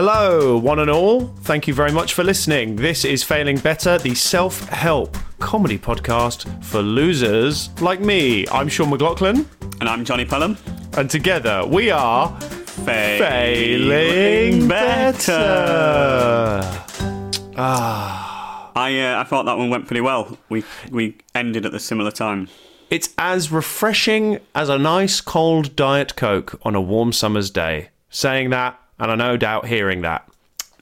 Hello, one and all. Thank you very much for listening. This is Failing Better, the self help comedy podcast for losers like me. I'm Sean McLoughlin, And I'm Jonny Pelham. and together we are Failing, Failing Better. I uh, I thought that one went pretty well. We we ended at the similar time. It's as refreshing as a nice cold Diet Coke on a warm summer's day. Saying that, and I no doubt hearing that.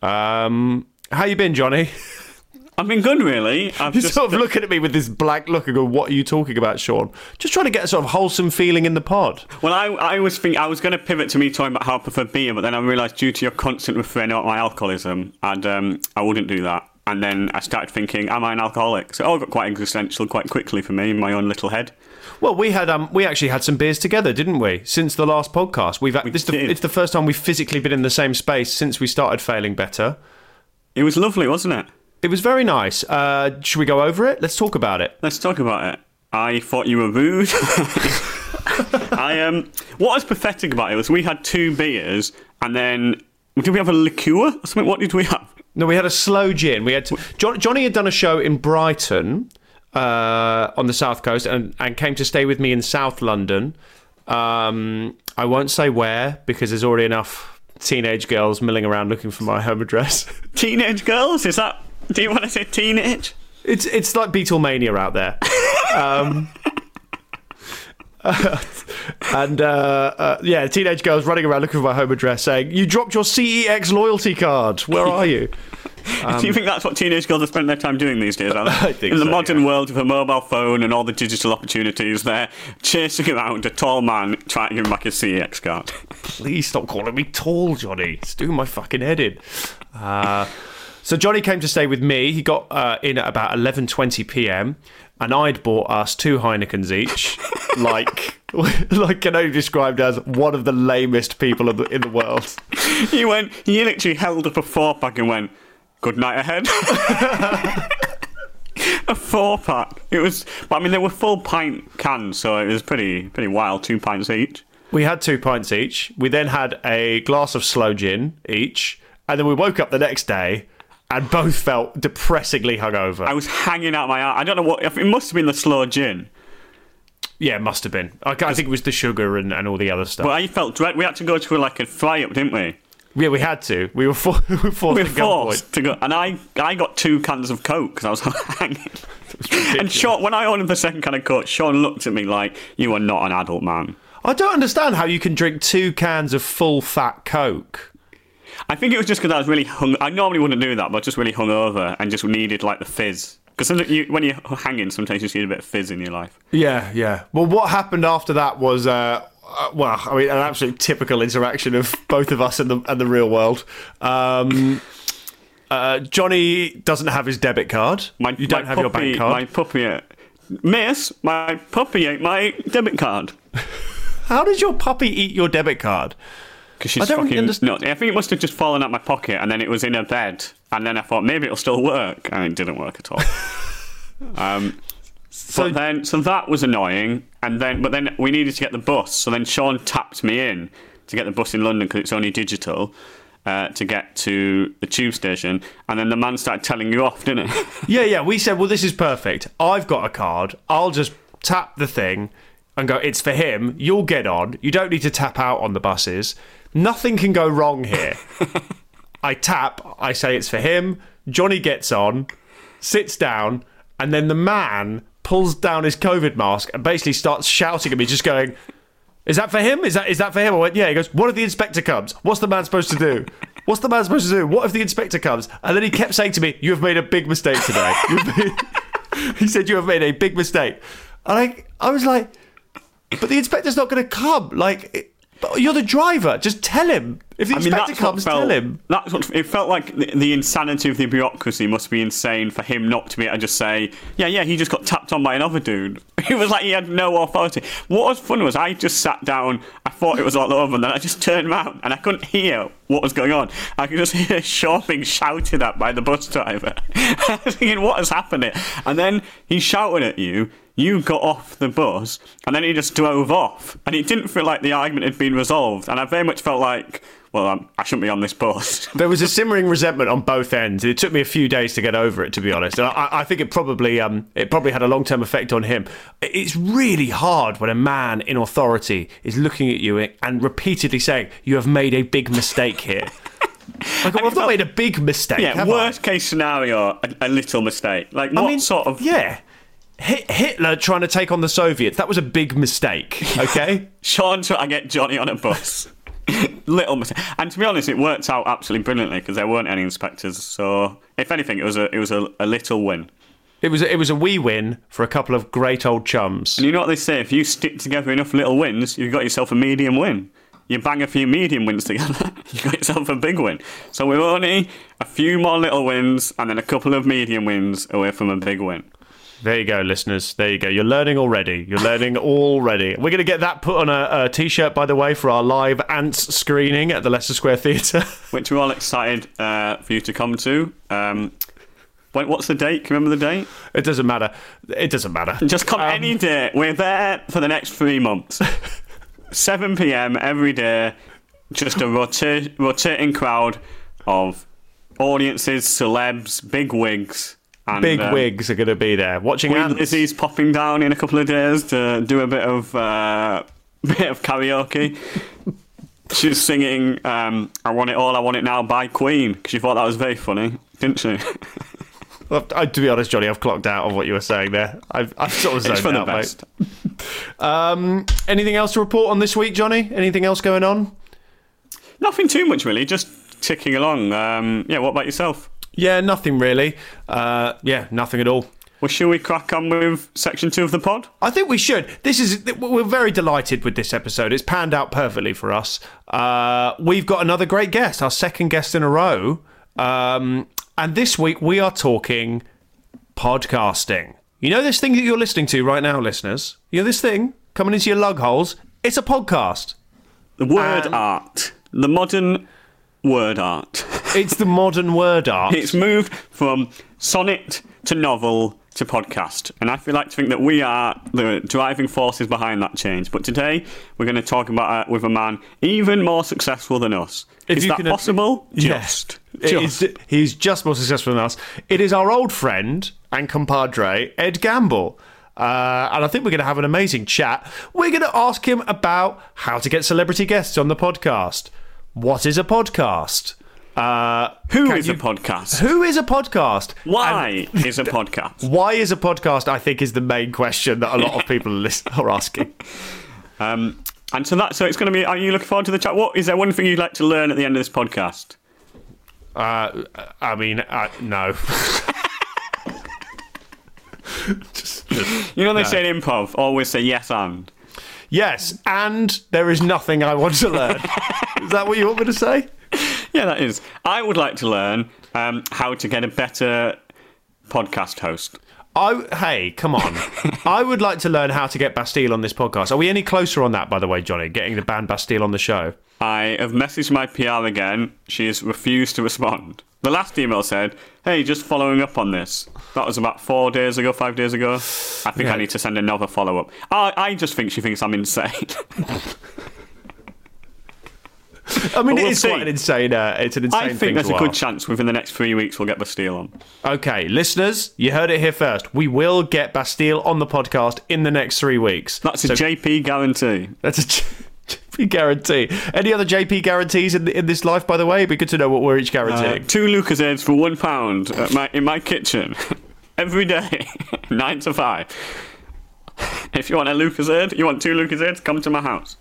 Um, how you been, Jonny? I've been good, really. I've You're just sort of looking at me with this blank look and go, "What are you talking about, Sean?" Just trying to get a sort of wholesome feeling in the pod. well, I I was think I was going to pivot to me talking about how I prefer beer, but then I realised due to your constant referring about my alcoholism, and um, I wouldn't do that. And then I started thinking, am I an alcoholic? So it all got quite existential quite quickly for me in my own little head. Well, we had um, we actually had some beers together, didn't we? Since the last podcast, we've this the, it's the first time we've physically been in the same space since we started failing better. It was lovely, wasn't it? It was very nice. Uh, should we go over it? Let's talk about it. Let's talk about it. I thought you were rude. I um, what was pathetic about it was we had two beers, and then did we have a liqueur or something? What did we have? No, we had a slow gin. We had to, John, Jonny had done a show in Brighton uh, on the south coast and, and came to stay with me in South London. Um, I won't say where because there's already enough teenage girls milling around looking for my home address. Teenage girls? Is that? Do you want to say teenage? It's it's like Beatlemania out there. Um, and uh, uh, yeah, teenage girls running around looking for my home address, saying, "You dropped your CEX loyalty card. Where are you?" Do you think that's what teenage girls are spending their time doing these days? I think In the so, modern yeah. world of a mobile phone and all the digital opportunities, they're chasing around a tall man trying to give him back his CEX card. Please stop calling me tall, Jonny. It's doing my fucking head in. Uh, so Jonny came to stay with me. He got uh, in at about 11:20 p.m. and I'd bought us two Heinekens each, like like can only be described as one of the lamest people in the, in the world. he went. He literally held up a four pack and went, "Good night ahead." a four pack. It was. But I mean, they were full pint cans, so it was pretty pretty wild. Two pints each. We had two pints each. We then had a glass of slow gin each, and then we woke up the next day. And both felt depressingly hungover. I was hanging out my. I don't know what. It must have been the slow gin. yeah, it must have been. I, I think it was the sugar and, and all the other stuff. But I felt dread. We had to go to like a fry up, didn't we? Yeah, we had to. We were, for, we were forced We were forced to go, and I I got two cans of Coke because I was hanging. And Sean, when I ordered the second can of Coke, Sean looked at me like, "You are not an adult man." I don't understand how you can drink two cans of full fat Coke. I think it was just because I was really hung. I normally wouldn't do that, but I was just really hungover and just needed like the fizz. Because you, when you're hanging, sometimes you just need a bit of fizz in your life. Yeah, yeah. Well, what happened after that was, uh, uh, well, I mean, an absolute typical interaction of both of us and the and the real world. Um, uh, Jonny doesn't have his debit card. My, you don't have your bank card. My puppy, ate- Miss, my puppy ate my debit card. How did your puppy eat your debit card? Because she's I don't fucking understand- nuts. I think it must have just fallen out my pocket, and then it was in her bed, and then I thought maybe it'll still work, and it didn't work at all. um, So but then, so that was annoying, and then, but then we needed to get the bus. So then Sean tapped me in to get the bus in London because it's only digital. Uh, to get to the tube station, and then the man started telling you off, didn't it? Yeah, yeah. We said, well, this is perfect. I've got a card. I'll just tap the thing and go, it's for him. You'll get on. You don't need to tap out on the buses. Nothing can go wrong here. I tap, I say it's for him. Johnny gets on, sits down, and then the man pulls down his COVID mask and basically starts shouting at me, just going, "Is that for him? Is that is that for him?" I went, "Yeah." He goes, "What if the inspector comes? What's the man supposed to do? What's the man supposed to do? What if the inspector comes?" And then he kept saying to me, "You have made a big mistake today." He said, "You have made a big mistake," and I I was like, "But the inspector's not going to come. Like, but you're the driver. Just tell him. If the I mean, inspector comes, felt, tell him." That's what it felt like. The, the insanity of the bureaucracy must be insane for him not to be able to just say, "Yeah, yeah, he just got tapped on by another dude." It was like he had no authority. What was fun was I just sat down. I thought it was all over, and then I just turned around and I couldn't hear what was going on. I could just hear Sean being shouted at by the bus driver. I was thinking, "What is happening?" And then he shouted at you. You got off the bus, and then he just drove off. And it didn't feel like the argument had been resolved. And I very much felt like, well, I'm, I shouldn't be on this bus. There was a simmering resentment on both ends. It took me a few days to get over it, to be honest. And I, I think it probably um, it probably had a long term effect on him. It's really hard when a man in authority is looking at you and repeatedly saying, "You have made a big mistake here." Like, well, I've not made a big mistake. yeah, have I? worst case scenario, a, a little mistake. Like, what I mean, sort of. yeah. Hit- Hitler trying to take on the Soviets, that was a big mistake, okay? Sean trying to get Jonny on a bus. little mistake. And to be honest, it worked out absolutely brilliantly because there weren't any inspectors. So, if anything, it was a, it was a, a little win. it was it was a wee win for a couple of great old chums. And you know what they say? If you stick together enough little wins, you've got yourself a medium win. You bang a few medium wins together, you got yourself a big win. So we're only a few more little wins and then a couple of medium wins away from a big win. There you go, listeners. There you go. You're learning already. You're learning already. We're going to get that put on a, a t-shirt, by the way, for our live Ants screening at the Leicester Square Theatre. which we're all excited uh, for you to come to. Um, when, what's the date? Can you remember the date? it doesn't matter. It doesn't matter. Just come Um, any day. We're there for the next three months. 7 p.m. every day. Just a rota- rotating crowd of audiences, celebs, big wigs. And, Big uh, wigs are going to be there watching Queen ants. Lizzie's popping down in a couple of days to do a bit of uh, bit of karaoke. She's singing um, "I Want It All, I Want It Now" by Queen because she thought that was very funny, didn't she? Well, I- to be honest, Jonny, I've clocked out on what you were saying there. I've, I've sort of it's zoned for the out, mate. best. Um, anything else to report on this week, Jonny? Anything else going on? Nothing too much really, just ticking along. Um, yeah, what about yourself? Yeah, nothing really. Uh, yeah, nothing at all. Well, shall we crack on with section two of the pod? I think we should. This is we're very delighted with this episode. It's panned out perfectly for us. Uh, we've got another great guest, our second guest in a row, um, and this week we are talking podcasting. You know this thing that you're listening to right now, listeners. You know this thing coming into your lug holes. It's a podcast. The word And- art, the modern word art. It's the modern word art. It's moved from sonnet to novel to podcast. And I feel like to think that we are the driving forces behind that change. But today we're going to talk about it with a man even more successful than us. If Is that can- possible? Yes. Just. Just. is- he's just more successful than us. It is our old friend and compadre, Ed Gamble. Uh, and I think we're going to have an amazing chat. We're going to ask him about how to get celebrity guests on the podcast. What is a podcast? Uh, Who is you- a podcast? Who is a podcast? Why is a podcast? Why is a podcast? I think is the main question that a lot of people are asking. Um, and so that, so it's going to be. Are you looking forward to the chat? What is there one thing you'd like to learn at the end of this podcast? Uh, I mean, uh, no. just, just You know they say in improv, always say yes and. Yes, and there is nothing I want to learn. is that what you want me to say? Yeah, that is. I would like to learn um, how to get a better podcast host. I hey, come on. I would like to learn how to get Bastille on this podcast. Are we any closer on that, by the way, Jonny? Getting the band Bastille on the show. I have messaged my PR again. She has refused to respond. The last email said, "Hey, just following up on this." That was about four days ago, five days ago. I think Yeah. I need to send another follow up. I, I just think she thinks I'm insane. I mean, we'll is quite an insane. Uh, it's an insane I thing think there's a good chance within the next three weeks we'll get Bastille on. Okay, listeners, you heard it here first. We will get Bastille on the podcast in the next three weeks. That's a JP guarantee. That's a J- JP guarantee. Any other JP guarantees in, in this life, by the way? It'd be good to know what we're each Uh, guaranteeing. two Lucozades for one pound at my, in my kitchen. every day, nine to five. If you want a Lucozade, you want two Lucozades, come to my house.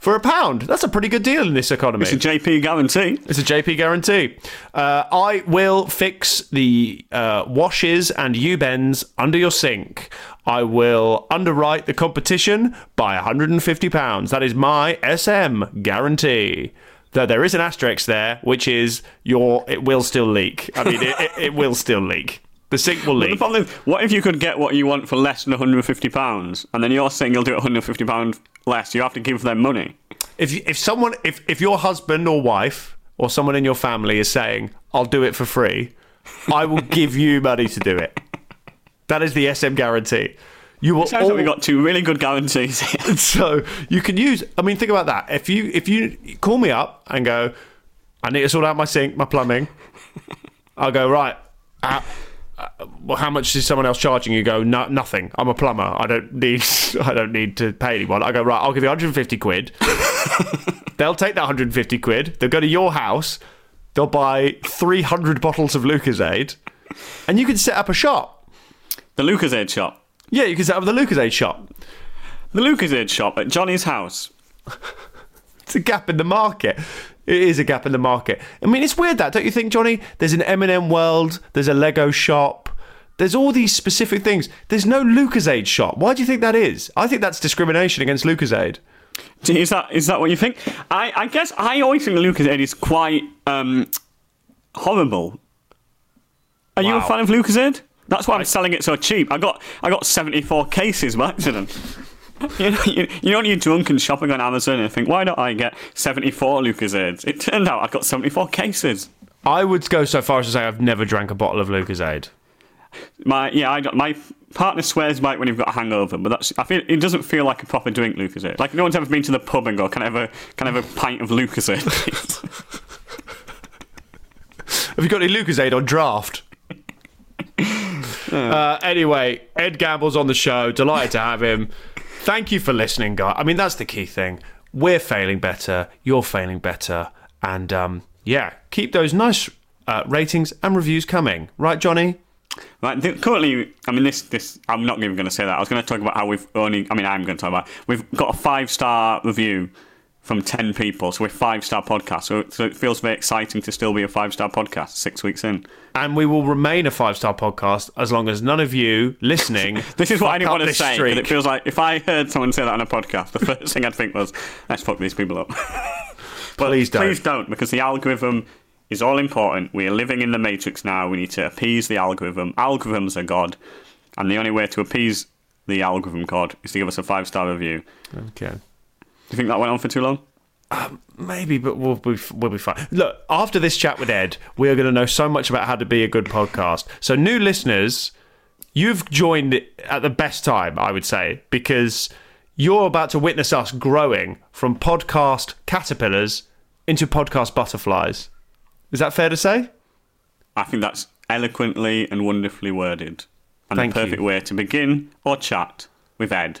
For a pound, that's a pretty good deal in this economy. It's a JP guarantee. It's a JP guarantee. Uh, I will fix the uh, washes and U-bends under your sink. I will underwrite the competition by £150. That is my SM guarantee. Though there is an asterisk there, which is your it will still leak. I mean, it, it, it will still leak. The sink will The leak. problem is, what if you could get what you want for less than £150 and then you're saying you'll do it £150 less? You have to give them money. If if someone if if your husband or wife or someone in your family is saying, "I'll do it for free," I will give you money to do it. That is the SM guarantee. You will Sounds like we got two really good guarantees so you can use. I mean, think about that. If you if you call me up and go, I need to sort out my sink, my plumbing. I'll go right. Uh, Uh, well, how much is someone else charging? You go, no, nothing. I'm a plumber. I don't need. I don't need to pay anyone. I go right. I'll give you 150 quid. They'll take that 150 quid. They'll go to your house. They'll buy 300 bottles of Lucozade, and you can set up a shop. The Lucozade shop. Yeah, you can set up the Lucozade shop. The Lucozade shop at Jonny's house. It's a gap in the market. It is a gap in the market. I mean, it's weird that, don't you think, Jonny? There's an M&M world. There's a Lego shop. There's all these specific things. There's no Lucozade shop. Why do you think that is? I think that's discrimination against Lucozade. Is that is that what you think? I, I guess I always think Lucozade is quite um, horrible. Are you a fan of Lucozade? That's why I'm selling it so cheap. I got I got 74 cases by accident. you, know, you, you know when you're drunk and shopping on Amazon and think, why don't I get 74 Lucozades? It turned out I got 74 cases. I would go so far as to say I've never drank a bottle of Lucozade. My yeah, I got, my partner swears by it when you've got a hangover, but that's I feel it doesn't feel like a proper drink, Lucozade. Like no one's ever been to the pub and go, can I have a can I have a pint of Lucozade? Have you got any Lucozade on draft? uh, anyway, Ed Gamble's on the show. Delighted to have him. Thank you for listening, guys. I mean, that's the key thing. We're failing better. You're failing better. And um, yeah, keep those nice uh, ratings and reviews coming. Right, Jonny? Right, th- currently, I mean, this, this, I'm not even going to say that. I was going to talk about how we've only, I mean, I'm going to talk about, we've got a five star review from 10 people, so we're five star podcast. So, so it feels very exciting to still be a five star podcast six weeks in. And we will remain a five star podcast as long as none of you listening. This is what I didn't want to say, it feels like if I heard someone say that on a podcast, the first thing I'd think was, let's fuck these people up. but Please don't. Please don't, because the algorithm is all important. We are living in the matrix now. We need to appease the algorithm. Algorithms are God, and the only way to appease the algorithm God is to give us a five star review. Okay. Do you think that went on for too long? Um, maybe, but we'll be we'll be fine. Look, after this chat with Ed, we are going to know so much about how to be a good podcast. So, new listeners, you've joined at the best time, I would say, because you're about to witness us growing from podcast caterpillars into podcast butterflies. Is that fair to say? I think that's eloquently and wonderfully worded, and Thank the perfect you. way to begin or chat with Ed.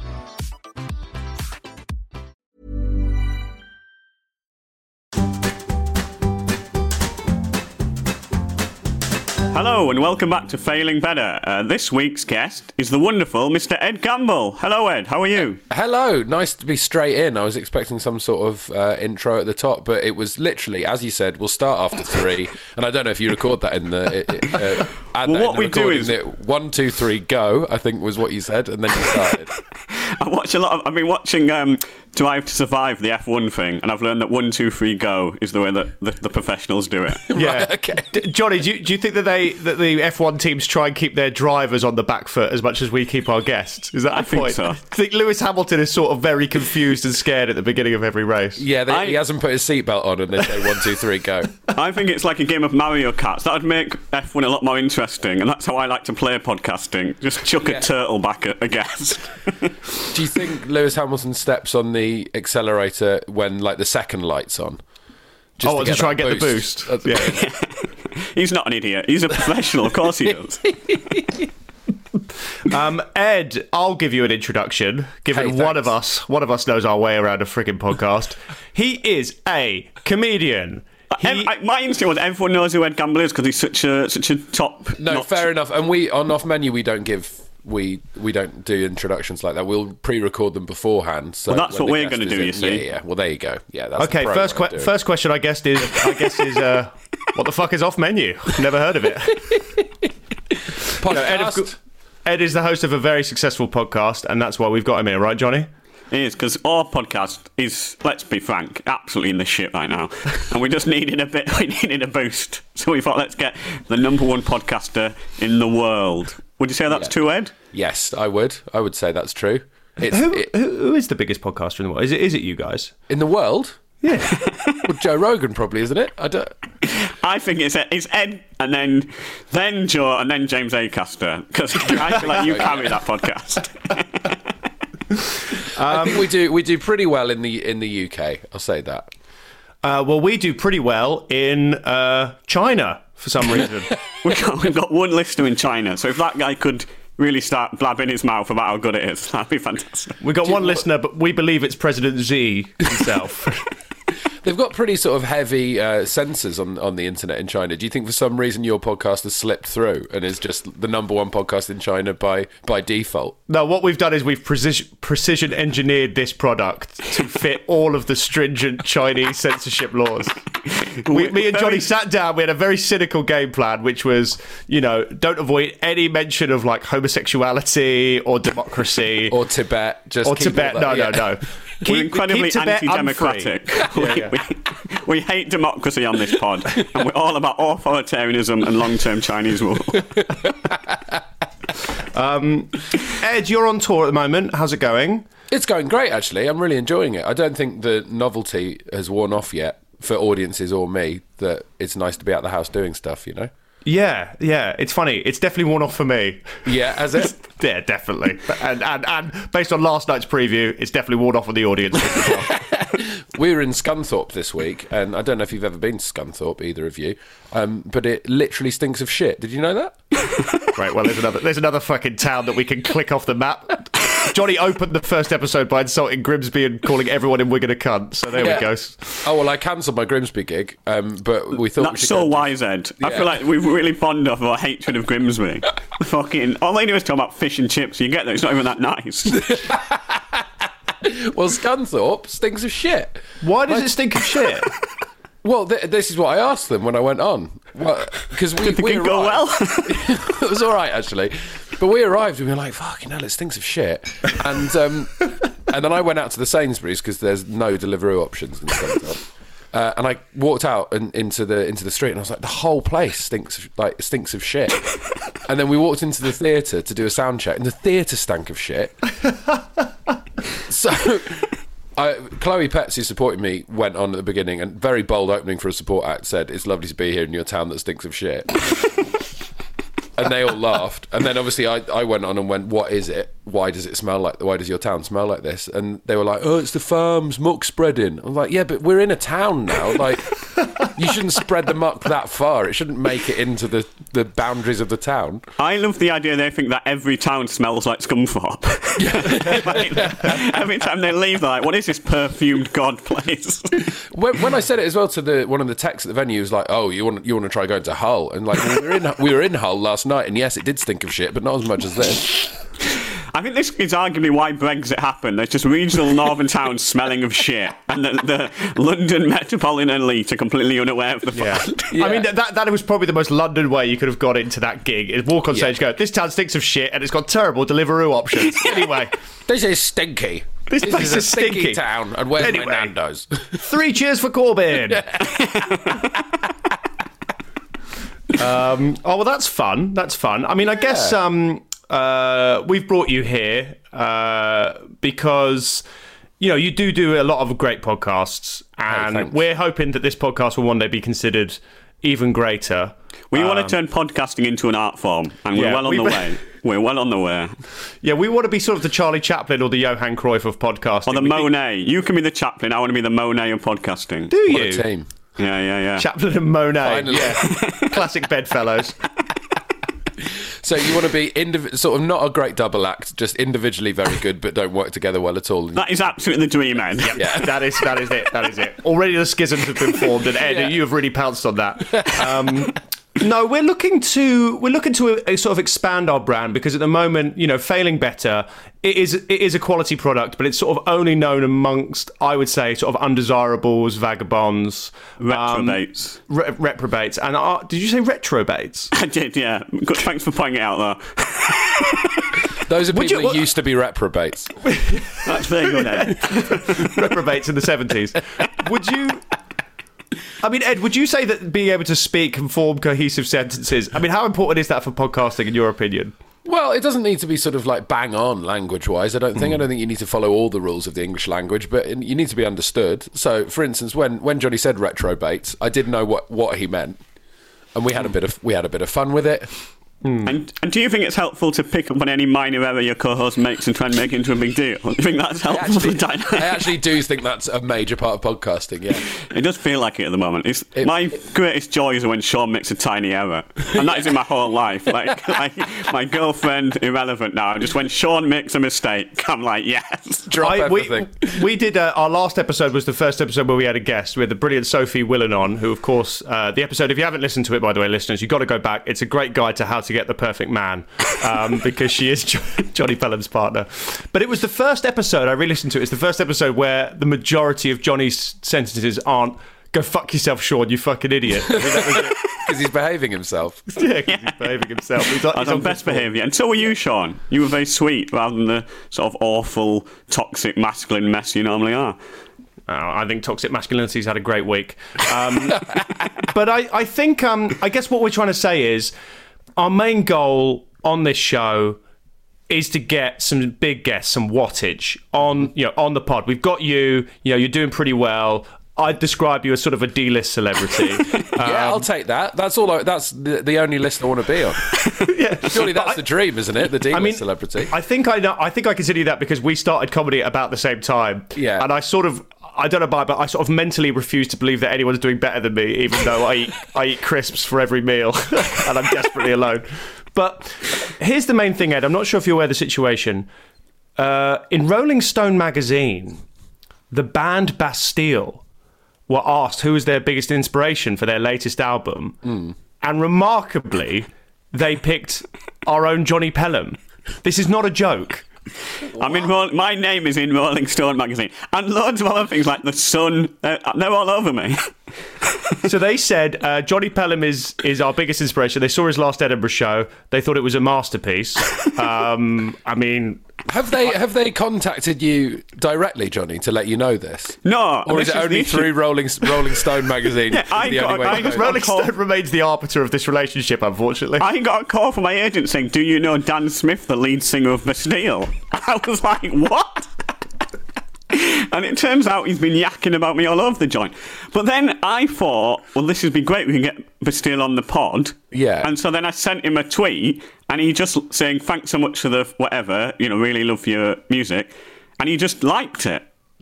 Hello and welcome back to Failing Better. Uh, this week's guest is the wonderful Mr. Ed Gamble. Hello, Ed. How are you? Hello, nice to be straight in. I was expecting some sort of uh, intro at the top, but it was literally, as you said, we'll start after three. and I don't know if you record that in the. Uh, add Well, what we do is- that one, two, three, go. I think was what you said, and then you started. I watch a lot of. I've been watching um, Drive to Survive, the F1 thing, and I've learned that one, two, three, go is the way that the, the professionals do it. Yeah. okay. D- Jonny, do you, do you think that they that the F1 teams try and keep their drivers on the back foot as much as we keep our guests? Is that I the think point? so. I think Lewis Hamilton is sort of very confused and scared at the beginning of every race. Yeah, they, I- he hasn't put his seatbelt on, and they say one, two, three, go. I think it's like a game of Mario Kart. That would make F1 a lot more interesting, and that's how I like to play podcasting. Just chuck a turtle back at a guest. Do you think Lewis Hamilton steps on the accelerator when like the second light's on? Just Oh, to try and get the boost. That's- Yeah. He's not an idiot. He's a professional. Of course he does. Um, Ed, I'll give you an introduction. Given Hey, one of us, one of us knows our way around a frigging podcast. he is a comedian. He- Ev- I- my instinct was everyone knows who Ed Gamble is because he's such a such a top. No, notch- fair enough. And we on off menu we don't give we we don't do introductions like that. We'll pre-record them beforehand. So Well, that's what we're gonna do, in- you see. Yeah, yeah. Well, there you go. Yeah, that's okay, the first way que- first question I guess is I guess is uh, what the fuck is off menu? Never heard of it. it. Ed, of podcast. Ed is the host of a very successful podcast, and that's why we've got him here, right, Jonny? It is because our podcast is, let's be frank, absolutely in the shit right now, and we just needed a bit. We needed a boost, so we thought let's get the number one podcaster in the world. Would you say that's Yeah. true, Ed? Yes, I would. I would say that's true. It's Who, it- who, who is the biggest podcaster in the world? Is it is it you guys? in the world. Yeah. Well, Joe Rogan probably, isn't it? I don't. I think it's it's Ed, and then then Joe, and then James Acaster, because I feel like you carry that podcast. I think we do we do pretty well in the in the UK. I'll say that. Uh, well, we do pretty well in uh, China for some reason. We've got, we've got one listener in China, so if that guy could really start blabbing his mouth about how good it is, that'd be fantastic. We've got one listener, but we believe it's President Xi himself. They've got pretty sort of heavy uh, censors on on the internet in China. Do you think for some reason your podcast has slipped through and is just the number one podcast in China by by default? no, what we've done is we've precision, precision engineered this product to fit all of the stringent Chinese censorship laws. We, me and Johnny sat down. We had a very cynical game plan, which was, you know, don't avoid any mention of like homosexuality or democracy Or Tibet? Just or keep all Tibet. that- No, yeah. no, no. We're Keep- incredibly keep Tibet anti-democratic. we, Yeah, yeah. We, we hate democracy on this pod, and we're all about authoritarianism and long-term Chinese rule. Um, Ed, you're on tour at the moment. How's it going? It's going great, actually. I'm really enjoying it. I don't think the novelty has worn off yet for audiences or me. That it's nice to be out the house doing stuff. You know. Yeah, yeah. It's funny. It's definitely worn off for me. Yeah, as it. Yeah, definitely. And, and and based on last night's preview, it's definitely worn off on the audience. as well. We were in Scunthorpe this week, and I don't know if you've ever been to Scunthorpe, either of you, um, but it literally stinks of shit. Did you know that? Right. Well, there's another there's another fucking town that we can click off the map. Jonny opened the first episode by insulting Grimsby and calling everyone in Wigan a cunt. So there Yeah. we go. Oh well, I cancelled my Grimsby gig, um, but we thought we That's should so go- wise, Ed. I feel like we've really bond off our hatred of Grimsby. Fucking, all they do is talk about fish and chips. You get that? It's not even that nice. Well, Scunthorpe stinks of shit. Why does it stink of shit? Well, th- this is what I asked them when I went on. Because we, the we gig go well? it was all right actually, but we arrived and we were like, "Fucking hell, it stinks of shit." And um, and then I went out to the Sainsbury's because there's no Deliveroo options in. Uh, and I walked out and into the into the street, and I was like, the whole place stinks of, like stinks of shit. and then we walked into the theatre to do a sound check, and the theatre stank of shit. so, I, Chloe Petts, who supported me, went on at the beginning and very bold opening for a support act said, "It's lovely to be here in your town that stinks of shit." and they all laughed. And then obviously I, I went on and went, "What is it? Why does it smell like? Why does your town smell like this?" And they were like, "Oh, it's the farms muck spreading." I'm like, "Yeah, but we're in a town now. Like, You shouldn't spread the muck that far. It shouldn't make it into the, the boundaries of the town. I love the idea they think that every town smells like Scunthorpe. Like, every time they leave, they're like, what is this perfumed god place? When, when I said it as well to the one of the techs at the venue, he was like, "Oh, you want you want to try going to Hull?" And like we were in we were in Hull last night, and yes, it did stink of shit, but not as much as this. I think this is arguably why Brexit happened. There's just regional northern towns smelling of shit, and the, the London metropolitan elite are completely unaware of the Yeah. fact. I mean, that, that was probably the most London way you could have got into that gig. Is walk on stage, go, this town stinks of shit, and it's got terrible Deliveroo options. Anyway, This is stinky. This place is a stinky. stinky town, and where's Anyway. my Nando's? three cheers for Corbyn. um, oh well, that's fun. That's fun. I mean, I guess um, uh, we've brought you here uh, because you know you do do a lot of great podcasts, and thanks. we're hoping that this podcast will one day be considered even greater. We want to turn podcasting into an art form, and we're yeah, well on we- the way. We're well on the way. Yeah, we want to be sort of the Charlie Chaplin or the Johan Cruyff of podcasting. Or the We think- Monet. You can be the Chaplin. I want to be the Monet of podcasting. Do What you? a team. Yeah, yeah, yeah. Chaplin and Monet. Finally. Yeah. Classic bedfellows. So you want to be indiv- sort of not a great double act, just individually very good, but don't work together well at all. that is absolutely the dream, Ed. yeah. That is that is it. That is it. Already the schisms have been formed, and Ed, Yeah. you have really pounced on that. Um, no, we're looking to we're looking to uh, sort of expand our brand because at the moment, you know, failing better, it is it is a quality product, but it's sort of only known amongst, I would say, sort of undesirables, vagabonds, um, re- reprobates, and uh, did you say retrobates? I did, yeah. Thanks for pointing it out, though. Those are people you- who used to be reprobates. That's very good, reprobates in the seventies. Would you? I mean, Ed, would you say that being able to speak and form cohesive sentences? I mean, how important is that for podcasting, in your opinion? Well, it doesn't need to be sort of like bang on language wise. I don't think. Hmm. I don't think you need to follow all the rules of the English language, but you need to be understood. So, for instance, when when Jonny said retrobates, I did know what what he meant, and we had a hmm. bit of we had a bit of fun with it. And, and do you think it's helpful to pick up on any minor error your co-host makes and try and make it into a big deal? Do you think that's I helpful for the actually, dynamic? I actually do think that's a major part of podcasting. Yeah. It does feel like it at the moment. It's, It- my greatest joy is when Sean makes a tiny error, and that is in my whole life. Like, like my girlfriend, irrelevant now. Just when Sean makes a mistake, I'm like, yes. Drop I- we, everything. we did uh, our last episode was the first episode where we had a guest with the brilliant Sophie Willan on, who of course uh, the episode. If you haven't listened to it, by the way, listeners, you've got to go back. It's a great guide to how to get the perfect man um, because she is jo- Jonny Pelham's partner. But it was the first episode I re-listened to. It's the first episode where the majority of Jonny's sentences aren't "Go fuck yourself, Sean, you fucking idiot." I mean, that was it. Because he's behaving himself. yeah, 'cause he's behaving himself. He's, on- he's on on best behaviour, and so were you, Sean. You were very sweet, rather than the sort of awful, toxic, masculine mess you normally are. Oh, I think toxic masculinity's had a great week. Um, but I, I think, um, I guess what we're trying to say is our main goal on this show is to get some big guests, some wattage on, you know, on the pod. We've got you. You know, you're doing pretty well. I'd describe you as sort of a D-list celebrity. yeah, I'll um, take that. That's all. I, that's the, the only list I want to be on. yeah. Surely that's the dream, isn't it? The D-list I mean, celebrity. I think I know. I think I consider you that because we started comedy at about the same time. Yeah. and I sort of. I don't know why, but I sort of mentally refuse to believe that anyone's doing better than me, even though I eat, I eat crisps for every meal and I'm desperately alone. But here's the main thing, Ed. I'm not sure if you're aware of the situation. Uh, in Rolling Stone magazine, the band Bastille were asked who was their biggest inspiration for their latest album, and remarkably, they picked our own Jonny Pelham. This is not a joke. I'm in. Roll- my name is in Rolling Stone magazine, and loads of other things like the Sun. They're, they're all over me. So they said uh, Jonny Pelham is is our biggest inspiration. They saw his last Edinburgh show. They thought it was a masterpiece. Um, I mean, Have they have they contacted you directly, Jonny, to let you know this? No, or is it only the through Rolling Rolling Stone magazine? Yeah, I got- I just? Rolling call- Stone remains the arbiter of this relationship, unfortunately. I got a call from my agent saying, "Do you know Dan Smith, the lead singer of Bastille?" I was like, "What?" And it turns out he's been yakking about me all over the joint. But then I thought, well, this would be great. We can get Bastille on the pod. Yeah. And so then I sent him a tweet, and he just saying, "Thanks so much for the whatever. You know, really love your music," and he just liked it.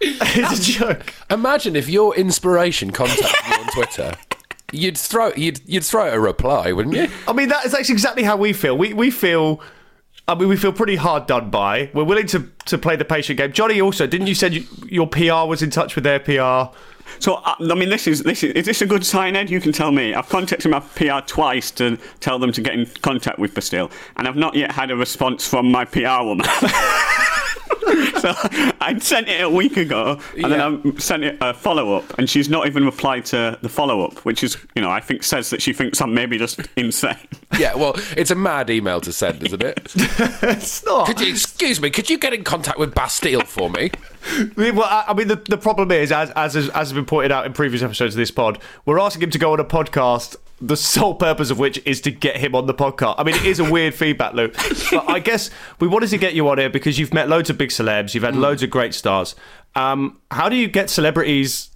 it's a joke. Imagine if your inspiration contacted you on Twitter. You'd throw you'd you'd throw a reply, wouldn't you? I mean, that is actually exactly how we feel. We we feel. I mean, we feel pretty hard done by. We're willing to, to play the patient game. Jonny, also, didn't you said you, your PR was in touch with their PR? So uh, I mean, this is this is is this a good sign, Ed? You can tell me. I've contacted my PR twice to tell them to get in contact with Bastille, and I've not yet had a response from my PR woman. so I sent it a week ago, and Yeah. then I sent it a follow up, and she's not even replied to the follow up, which is, you know, I think says that she thinks I'm maybe just insane. Yeah, well, it's a mad email to send, isn't it? It's not. Could you, excuse me, could you get in contact with Bastille for me? Well, I I mean, the, the problem is, as, as as has been pointed out in previous episodes of this pod, we're asking him to go on a podcast. The sole purpose of which is to get him on the podcast. I mean, it is a weird feedback loop, but I guess we wanted to get you on here because you've met loads of big celebs, you've had loads of great stars. Um, how do you get celebrities?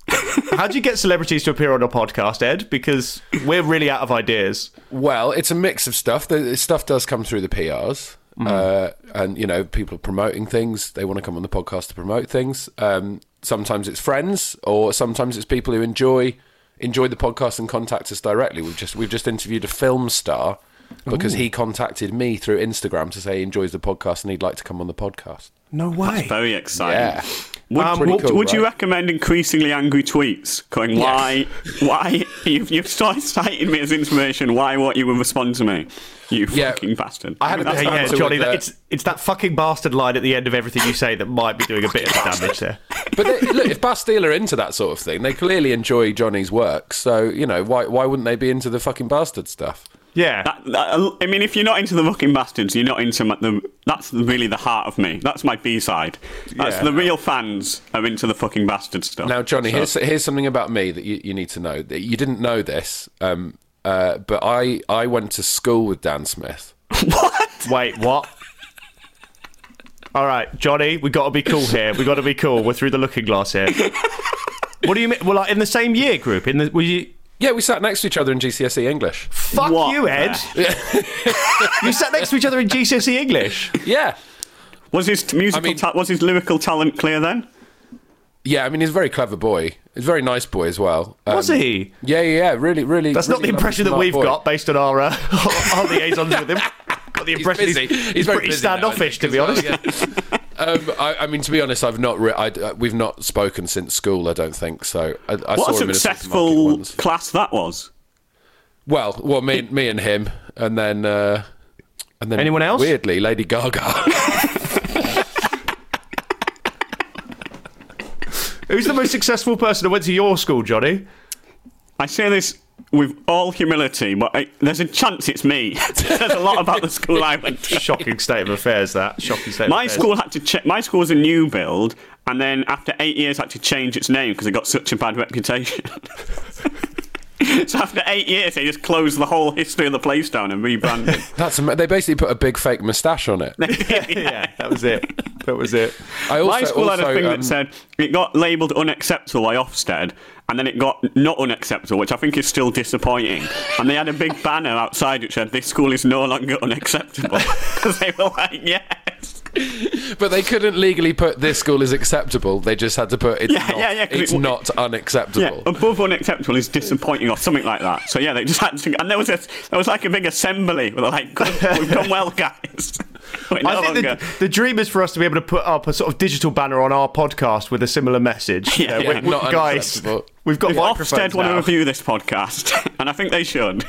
How do you get celebrities to appear on a podcast, Ed? Because we're really out of ideas. Well, it's a mix of stuff. The stuff does come through the PRs. Uh, and you know, people are promoting things. They want to come on the podcast to promote things. Um, sometimes it's friends, or sometimes it's people who enjoy enjoy the podcast and contact us directly. We've just we've just interviewed a film star because he contacted me through Instagram to say he enjoys the podcast and he'd like to come on the podcast. No way. That's Very exciting. Yeah. Would, Um, would, cool, would you recommend increasingly angry tweets going, why, why, you've, you've started citing me as information, why won't you respond to me, you Yeah. fucking bastard? I had a mean, that's bit Hey, yeah, Jonny, with, uh, it's it's that fucking bastard line at the end of everything you say that might be doing a bit of damage there. But they, look, if Bastille are into that sort of thing, they clearly enjoy Jonny's work. So you know, why why wouldn't they be into the fucking bastard stuff? Yeah. That- that- I mean, if you're not into the fucking bastards, you're not into my, the. That's really the heart of me. That's my B side. That's Yeah. the real fans are into the fucking bastard stuff. Now, Jonny, So- here's here's something about me that you, you need to know. That you didn't know this, um, uh, but I I went to school with Dan Smith. What? Wait, what? All right, Jonny, we got to be cool here. We got to be cool. We're through the looking glass here. What do you mean? Well, like in the same year group? In the were you? Yeah, we sat next to each other in GCSE English. Fuck What you, Ed. you sat next to each other in GCSE English. Yeah, was his musical, I mean- ta- was his lyrical talent clear then? Yeah. I mean, he's a very clever boy. He's a very nice boy as well. Um, Was he? Yeah, yeah, yeah. Really, really. That's not the impression that we've boy. got based on our uh, our liaisons with him. Got the impression busy. he's, He's he's very pretty busy now, standoffish, to be honest. well, yeah. Um, I, I mean, to be honest, I've not. Re- I, uh, we've not spoken since school. I don't think so. I, I What saw a him in a successful class that was. Well, well, me, me and him, and then, uh, and then Anyone else? Weirdly, Lady Gaga. Who's the most successful person that went to your school, Jonny? I say this with all humility, but I, there's a chance it's me. it says a lot about the school I went to. Shocking state of affairs. That shocking state. My affairs. school had to check. My school was a new build, and then after eight years, had to change its name because it got such a bad reputation. so after eight years, they just closed the whole history of the place down and rebranded. That's they basically put a big fake moustache on it. yeah, that was it. That was it. I also, My school had a thing um, that said it got labelled unacceptable by Ofsted, and then it got not unacceptable, which I think is still disappointing. and they had a big banner outside which said, "This school is no longer unacceptable," because they were like, "Yes." but they couldn't legally put this school is acceptable. They just had to put it's Yeah, not, yeah, yeah, 'cause it's it- not unacceptable. Yeah, above unacceptable is disappointing or something like that. So yeah, they just had to, and there was a, there was like a big assembly where they're like, "We've done well, guys." We're no I think the, the dream is for us to be able to put up a sort of digital banner on our podcast with a similar message. Yeah, Uh, yeah, we- we- not guys, we've got if Ofsted want to review this podcast, and I think they should.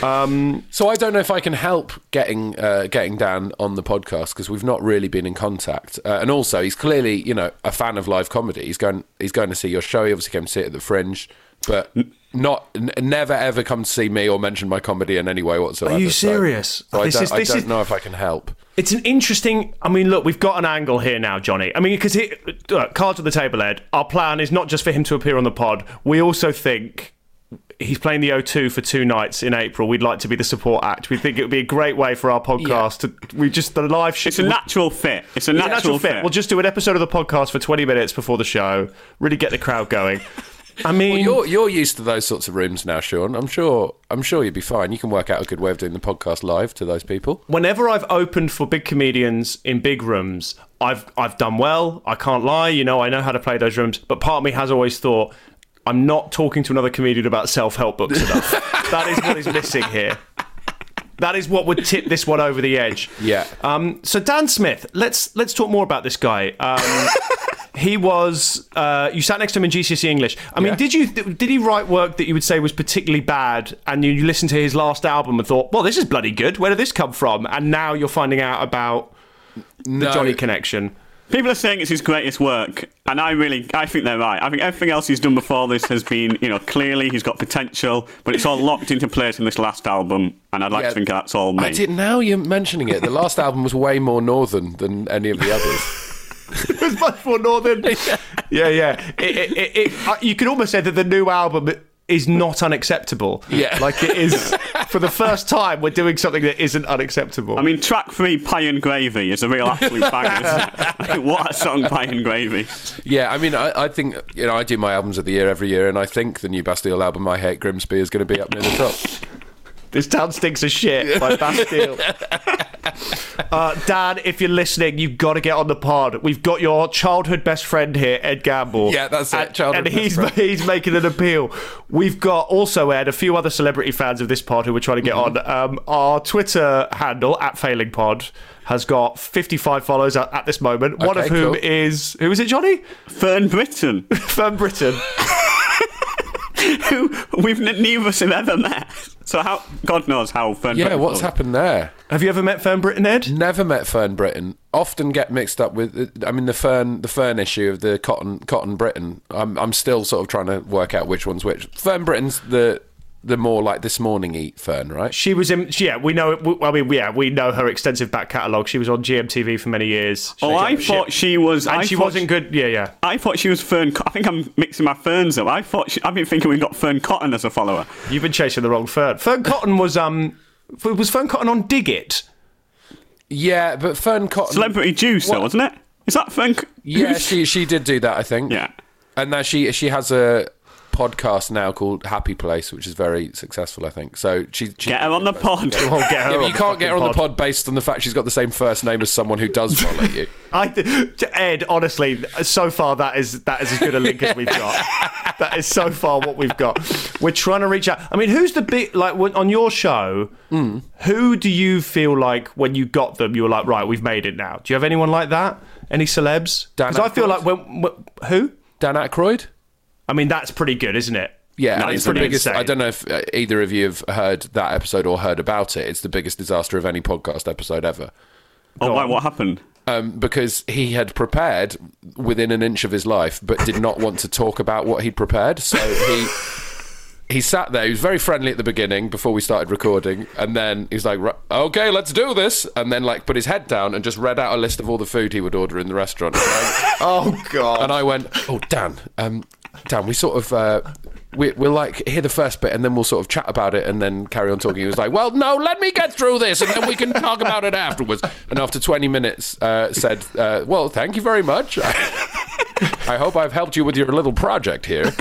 So I don't know if I can help getting uh, getting Dan on the podcast because we've not really been in contact. Uh, and also, he's clearly you know a fan of live comedy. He's going he's going to see your show. He obviously came to see it at the Fringe, but not n- never ever come to see me or mention my comedy in any way whatsoever. Are you serious? So, This I don't, is- this I don't is- know if I can help. It's an interesting. I mean, look, we've got an angle here now, Jonny. I mean, because cards on the table, Ed. Our plan is not just for him to appear on the pod. We also think he's playing the O2 for two nights in April. We'd like to be the support act. We think it would be a great way for our podcast to. We just the live. Sh- It's a natural fit. It's a It's a natural, fit. We'll just do an episode of the podcast for 20 minutes before the show, really get the crowd going. I mean, Well, you're you're used to those sorts of rooms now, Sean. I'm sure I'm sure you'd be fine. You can work out a good way of doing the podcast live to those people. whenever I've opened for big comedians in big rooms, I've I've done well. I can't lie, you know, I know how to play those rooms. But part of me has always thought I'm not talking to another comedian about self-help books enough. that is what is missing here. That is what would tip this one over the edge. Yeah. Um, so Dan Smith, let's let's talk more about this guy. Um, he was uh, you sat next to him in GCSE English. I mean, Yeah. did you did he write work that you would say was particularly bad, and you, you listened to his last album and thought, well, this is bloody good. Where did this come from? And now you're finding out about the No. Jonny connection. People are saying it's his greatest work, and I really, I think they're right. I think everything else he's done before this has been, you know, clearly he's got potential, but it's all locked into place in this last album, and I'd like Yeah. to think that's all me. I did. Now you're mentioning it. The last album was way more northern than any of the others. it was much more northern. yeah, yeah. It, it, it, it, uh, you could almost say that the new album is not unacceptable. Yeah. like it is. For the first time, we're doing something that isn't unacceptable. I mean, track three, Pie and Gravy, is a real absolute banger. isn't it? I mean, what a song, Pie and Gravy. yeah, I mean, I, I think you know I do my albums of the year every year, and I think the new Bastille album, I Hate Grimsby, is going to be up near the top. This town stinks of shit by Bastille. uh, Dan, if you're listening, you've got to get on the pod. We've got your childhood best friend here, Ed Gamble. Yeah, that's it, And, childhood and best he's friend. he's making an appeal. We've got also Ed, a few other celebrity fans of this pod who we're trying to get Mm-hmm. on. Um, our Twitter handle at Failing Pod has got 55 followers at, at this moment. One of whom cool. is who is it, Jonny? Fern Britton, Fern Britton. who we've n- neither of us have ever met. So how, God knows how Fern Yeah, Britton what's was. happened there? Have you ever met Fern Britton, Ed? Never met Fern Britton. Often get mixed up with. I mean, the Fern, the Fern issue of the Cotton, Cotton Britain. I'm, I'm still sort of trying to work out which one's which. Fern Britton's the, the more like this morning eat Fern, right? She was in. Yeah, we know. we- I mean, yeah, we know her extensive back catalogue. She was on GMTV for many years. Oh, I thought she was. and I she wasn't good. Yeah, yeah. I thought she was Fern. I think I'm mixing my ferns up. I thought she, I've been thinking we've got Fearne Cotton as a follower. You've been chasing the wrong Fern. Fearne Cotton was um was Fearne Cotton on Dig It. Yeah, but Fearne Cotton. Celebrity Juice, though, wasn't it? Is that Fern? Yeah, she she did do that, I think. Yeah. and now she she has a podcast now called Happy Place, which is very successful, I think. So she, she Get her on the pod. Come on, get her Yeah, but on you the can't get her on the fucking pod based on the fact she's got the same first name as someone who does follow you. I, to Ed, honestly, so far that is that is as good a link as we've got. that is so far what we've got. We're trying to reach out. I mean, who's the big like on your show? Hmm. Who do you feel like when you got them, you were like, right, we've made it now? Do you have anyone like that? Any celebs? Dan Because I feel like when, when who? Dan Aykroyd. I mean, that's pretty good, isn't it? Yeah, That and it's the pretty biggest. insane. I don't know if uh, either of you have heard that episode or heard about it. It's the biggest disaster of any podcast episode ever. Oh, why, what happened? Um, because he had prepared within an inch of his life, but did not want to talk about what he'd prepared. So he he sat there. He was very friendly at the beginning before we started recording, and then he's like, "Right, "Okay, let's do this." And then like put his head down and just read out a list of all the food he would order in the restaurant. And I- Oh God! and I went, "Oh, Dan, um, Dan, we sort of." Uh, we, we'll like hear the first bit and then we'll sort of chat about it and then carry on talking. He was like, "Well, no, let me get through this and then we can talk about it afterwards." And after 20 minutes, uh, said, uh, "Well, thank you very much. I hope I've helped you with your little project here."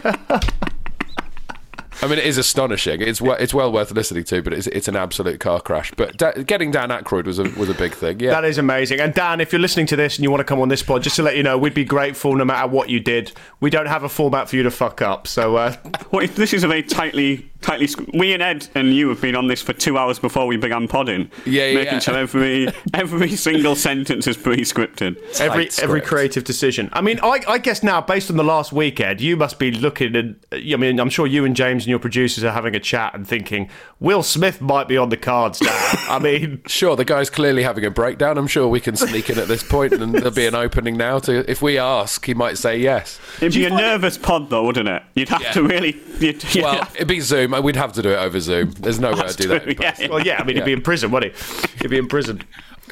I mean, it is astonishing. It's we- it's well worth listening to, but it's it's an absolute car crash. But da- getting Dan Aykroyd was a was a big thing. Yeah, That is amazing. And Dan, if you're listening to this and you want to come on this pod, just to let you know, we'd be grateful no matter what you did. We don't have a format for you to fuck up. So uh, What if this is a very tightly, tightly. We and Ed and you have been on this for two hours before we began podding. Yeah, yeah, making yeah. sure every every single sentence is pre-scripted. every Tight every script. creative decision. I mean, I, I guess now, based on the last week, Ed, you must be looking and I mean, I'm sure you and James and your producers are having a chat and thinking Will Smith might be on the cards now. I mean, Sure, the guy's clearly having a breakdown. I'm sure we can sneak in at this point, and there'll be an opening now. To if we ask, he might say yes. It'd Do be a find it- nervous pod, though, wouldn't it? You'd have Yeah. to really. You'd, you'd Well, have- it'd be Zoom. We'd have to do it over Zoom. There's no way I'd do that. yeah, well, yeah, I mean, he'd be in prison, wouldn't he? He'd be in prison.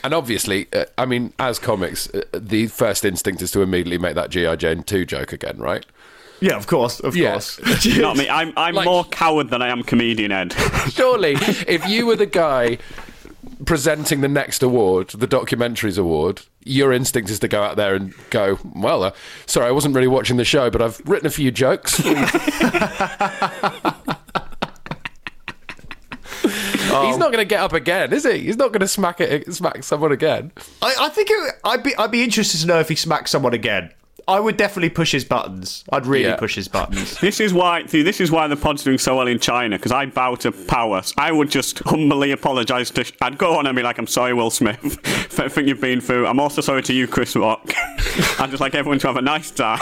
And obviously, uh, I mean, as comics, uh, the first instinct is to immediately make that GI Jane two joke again, right? Yeah, of course, of Yeah. course. Not me. I'm, I'm Like- more coward than I am comedian, Ed. Surely, if you were the guy presenting the next award, the documentaries award, your instinct is to go out there and go, well, uh, sorry, I wasn't really watching the show, but I've written a few jokes. He's not going to get up again, is he? He's not going to smack it, smack someone again. I, I think it, I'd be I'd be interested to know if he smacks someone again. I would definitely push his buttons. I'd really Yeah. push his buttons. This is why. This is why the pod's doing so well in China because I bow to power. I would just humbly apologise to. I'd go on and be like, "I'm sorry, Will Smith, for everything you've been through. I'm also sorry to you, Chris Rock. I'd just like everyone to have a nice time.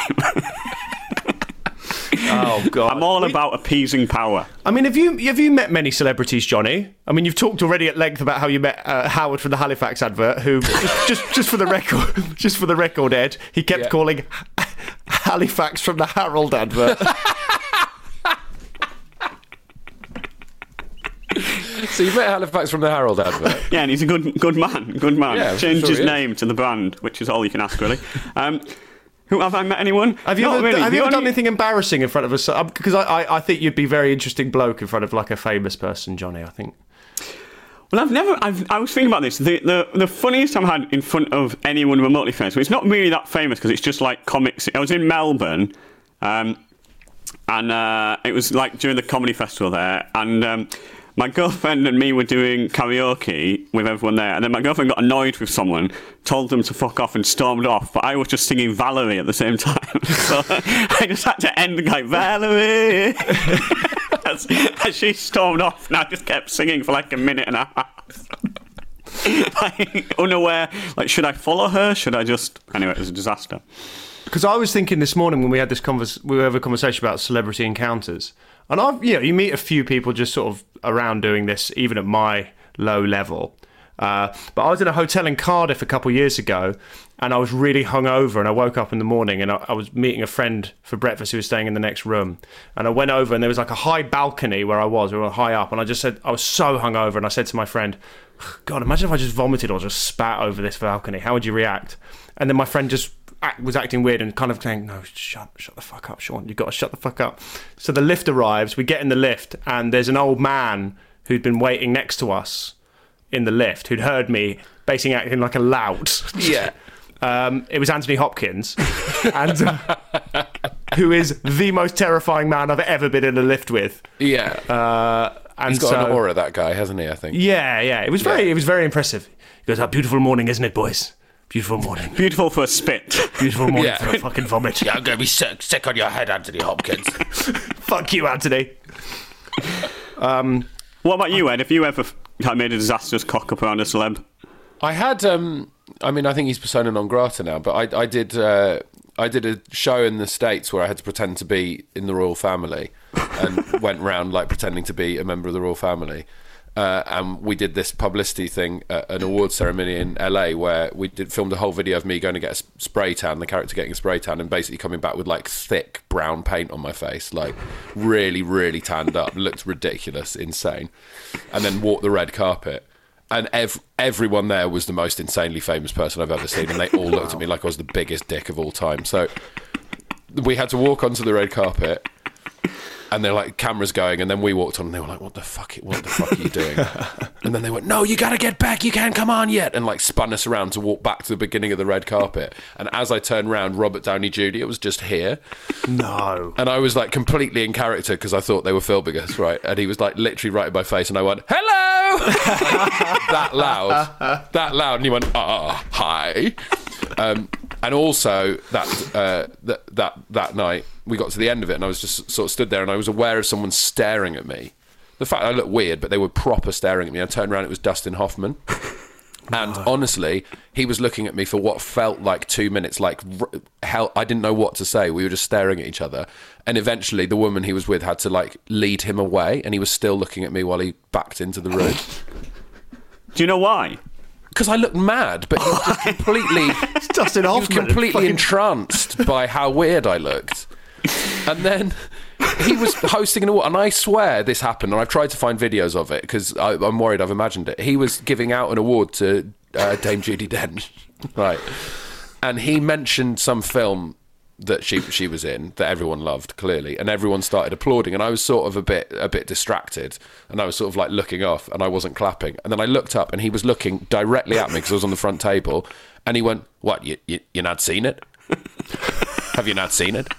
Oh god. I'm all about appeasing power. I mean, have you have you met many celebrities, Jonny? I mean, you've talked already at length about how you met uh, Howard from the Halifax advert, who just, just just for the record, just for the record, Ed, he kept Yeah. calling Halifax from the Harold advert. So you met Halifax from the Herald advert. Yeah, and he's a good good man. Good man. Yeah, Changed sure his name to the brand, which is all you can ask, really. Um, who have I met anyone? Have you Not ever, really. have you ever done anything embarrassing in front of us? Because I, I, I think you'd be a very interesting bloke in front of like a famous person, Jonny. I think. Well, I've never. I've, I was thinking about this. The, the the funniest I've had in front of anyone remotely famous. Well, it's not really that famous because it's just like comics. I was in Melbourne, um, and uh, it was like during the comedy festival there, and. Um, my girlfriend and me were doing karaoke with everyone there, and then my girlfriend got annoyed with someone, told them to fuck off, and stormed off. But I was just singing Valerie at the same time, so I just had to end the guy Valerie as, as she stormed off, and I just kept singing for like a minute and a half. like, unaware, like, should I follow her? Should I just. Anyway, it was a disaster. Because I was thinking this morning when we had this convers- we were having a conversation about celebrity encounters, and I've you know you meet a few people just sort of around doing this, even at my low level. Uh, but I was in a hotel in Cardiff a couple of years ago, and I was really hungover, and I woke up in the morning, and I, I was meeting a friend for breakfast who was staying in the next room, and I went over, and there was like a high balcony where I was, we were high up, and I just said I was so hungover, and I said to my friend, "God, imagine if I just vomited or just spat over this balcony. How would you react?" And then my friend just act, was acting weird and kind of saying, "No, shut, shut the fuck up, Sean. You've got to shut the fuck up." So the lift arrives. We get in the lift, and there's an old man who'd been waiting next to us in the lift who'd heard me basically acting like a lout. Yeah. Um, it was Anthony Hopkins, and uh, who is the most terrifying man I've ever been in a lift with. Yeah. Uh, and He's got so, an aura, that guy, hasn't he? I think. Yeah, yeah. It was very, Yeah. it was very impressive. He goes, "A beautiful morning, isn't it, boys? Beautiful morning. Beautiful for a spit. Beautiful morning Yeah. for a fucking vomit. Yeah, I'm going to be sick, sick on your head, Anthony Hopkins. Fuck you, Anthony." Um, What about you, Ed? If you ever had made a disastrous cock up around a celeb? I had. Um, I mean, I think he's persona non grata now, but I, I did. Uh, I did a show in the states where I had to pretend to be in the royal family, and went round like pretending to be a member of the royal family. Uh, and we did this publicity thing at an award ceremony in LA where we did filmed a whole video of me going to get a spray tan, the character getting a spray tan, and basically coming back with like thick brown paint on my face, like really, really tanned up, looked ridiculous, insane, and then walked the red carpet. And ev- everyone there was the most insanely famous person I've ever seen, and they all looked at me like I was the biggest dick of all time. So we had to walk onto the red carpet, and they're like cameras going, and then we walked on, and they were like, "What the fuck? What the fuck are you doing?" and then they went, "No, you got to get back. You can't come on yet," and like spun us around to walk back to the beginning of the red carpet. And as I turned round, Robert Downey Jr. It was just here. No. And I was like completely in character because I thought they were filming us, right? And he was like literally right in my face, and I went, "Hello!" that loud, that loud, and he went, "Ah, hi." Um, and also that uh, that that that night we got to the end of it, and I was just sort of stood there, and I was aware of someone staring at me. The fact I looked weird, but they were proper staring at me. I turned around, it was Dustin Hoffman. And honestly, he was looking at me for what felt like two minutes. Like r- hell, I didn't know what to say. We were just staring at each other. And eventually, the woman he was with had to like lead him away, and he was still looking at me while he backed into the room. Do you know why? Because I looked mad, but he was just completely, Dustin he was completely Fucking- entranced by how weird I looked. And then he was hosting an award, and I swear this happened. And I've tried to find videos of it because I'm worried I've imagined it. He was giving out an award to uh, Dame Judi Dench, right? And he mentioned some film that she she was in that everyone loved clearly, and everyone started applauding, and I was sort of a bit a bit distracted, and I was sort of like looking off, and I wasn't clapping, and then I looked up, and he was looking directly at me because I was on the front table, and he went, "What? You you you not seen it? Have you not seen it?"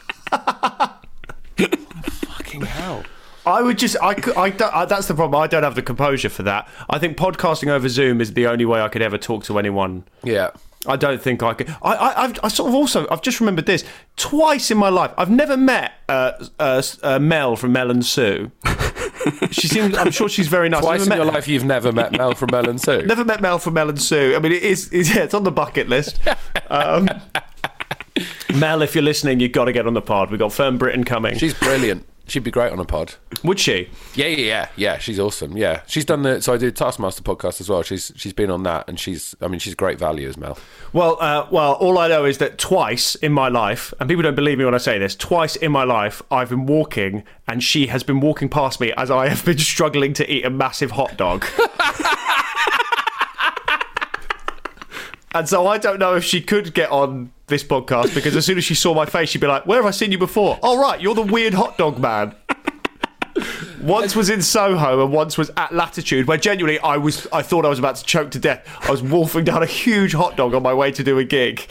Fucking hell. I would just, I, could, I, I, that's the problem. I don't have the composure for that. I think podcasting over Zoom is the only way I could ever talk to anyone. Yeah. I don't think I could. I, I, I've, I sort of also, I've just remembered this twice in my life. I've never met uh, uh, uh, Mel from Mel and Sue. she seems, I'm sure she's very nice. Twice in never your life, you've never met Mel from Mel and Sue. Never met Mel from Mel and Sue. I mean, it is, it's, yeah, it's on the bucket list. Um, Mel, if you're listening, you've got to get on the pod. We've got Fern Britton coming. She's brilliant. She'd be great on a pod. Would she? Yeah, yeah, yeah, yeah. She's awesome. Yeah, she's done the. So I do Taskmaster podcast as well. She's she's been on that, and she's. I mean, she's great value as Mel. Well, uh, well, all I know is that twice in my life, and people don't believe me when I say this, twice in my life, I've been walking, and she has been walking past me as I have been struggling to eat a massive hot dog. and so I don't know if she could get on this podcast because as soon as she saw my face, she'd be like, "Where have I seen you before?" Oh, right, you're the weird hot dog man. once was in Soho and once was at Latitude, where genuinely I was I thought I was about to choke to death. I was wolfing down a huge hot dog on my way to do a gig.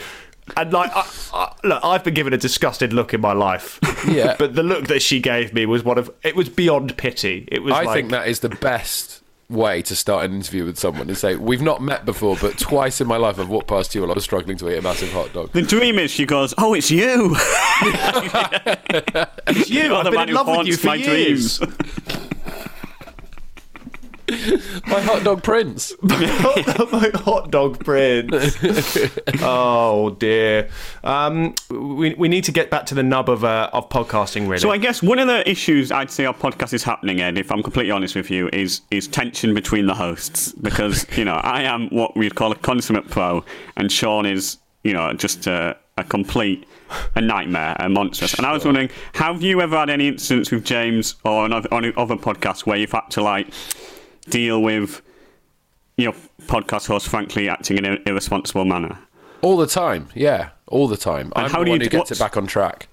And like, I, I, look, I've been given a disgusted look in my life. Yeah. but the look that she gave me was one of it was beyond pity. It was. I like, think that is the best way to start an interview with someone and say, "We've not met before, but twice in my life I've walked past you while I was struggling to eat a massive hot dog." The dream is she goes, "Oh, it's you." it's you. You're I've the been man in love with you for my years. dreams. My hot dog prince. my hot dog prince. oh dear. Um, we we need to get back to the nub of uh, of podcasting. Really. So I guess one of the issues I'd say our podcast is happening, Ed, if I'm completely honest with you, is is tension between the hosts because you know I am what we'd call a consummate pro, and Sean is you know just a, a complete a nightmare, a monstrous. And I was wondering, have you ever had any instance with James or on other, on other podcasts where you've had to like deal with your podcast host frankly acting in an irresponsible manner? All the time, yeah, all the time. And I'm how the do you one who do- gets it back on track.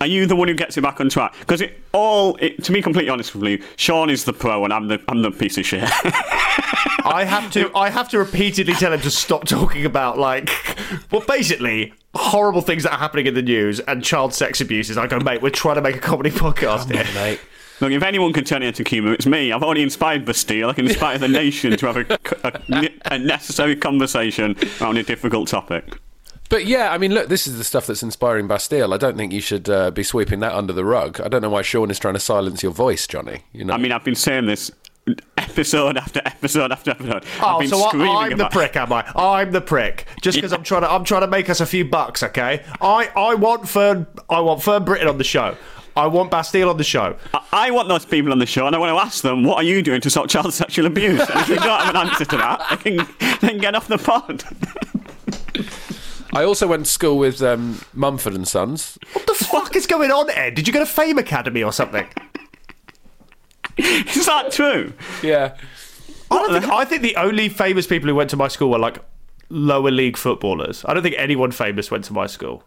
Are you the one who gets it back on track? Because it all, it, to be completely honest with you, Sean is the pro and I'm the I'm the piece of shit. I have to I have to repeatedly tell him to stop talking about like well basically horrible things that are happening in the news and child sex abuses. I go, oh, mate, we're trying to make a comedy podcast here. Mate. Look, if anyone can turn it into humour, it's me. I've already inspired Bastille. I can inspire the nation to have a, a, a necessary conversation around a difficult topic. But yeah, I mean, look, this is the stuff that's inspiring Bastille. I don't think you should uh, be sweeping that under the rug. I don't know why Sean is trying to silence your voice, Jonny. You know, I mean, I've been saying this episode after episode after episode. I've Oh, been so I, screaming I'm the prick, am I? I'm the prick. Just because I'm trying to, I'm trying to make us a few bucks, okay? I, I want Fern, I want Fern Britton on the show. I want Bastille on the show. I- I want those people on the show, and I want to ask them, what are you doing to stop child sexual abuse? And if you don't have an answer to that, they then, then get off the pod. I also went to school with um, Mumford and Sons. What the fuck is going on, Ed? Did you go to Fame Academy or something? Is that true? Yeah. I don't think. I think the only famous people who went to my school were like lower league footballers. I don't think anyone famous went to my school.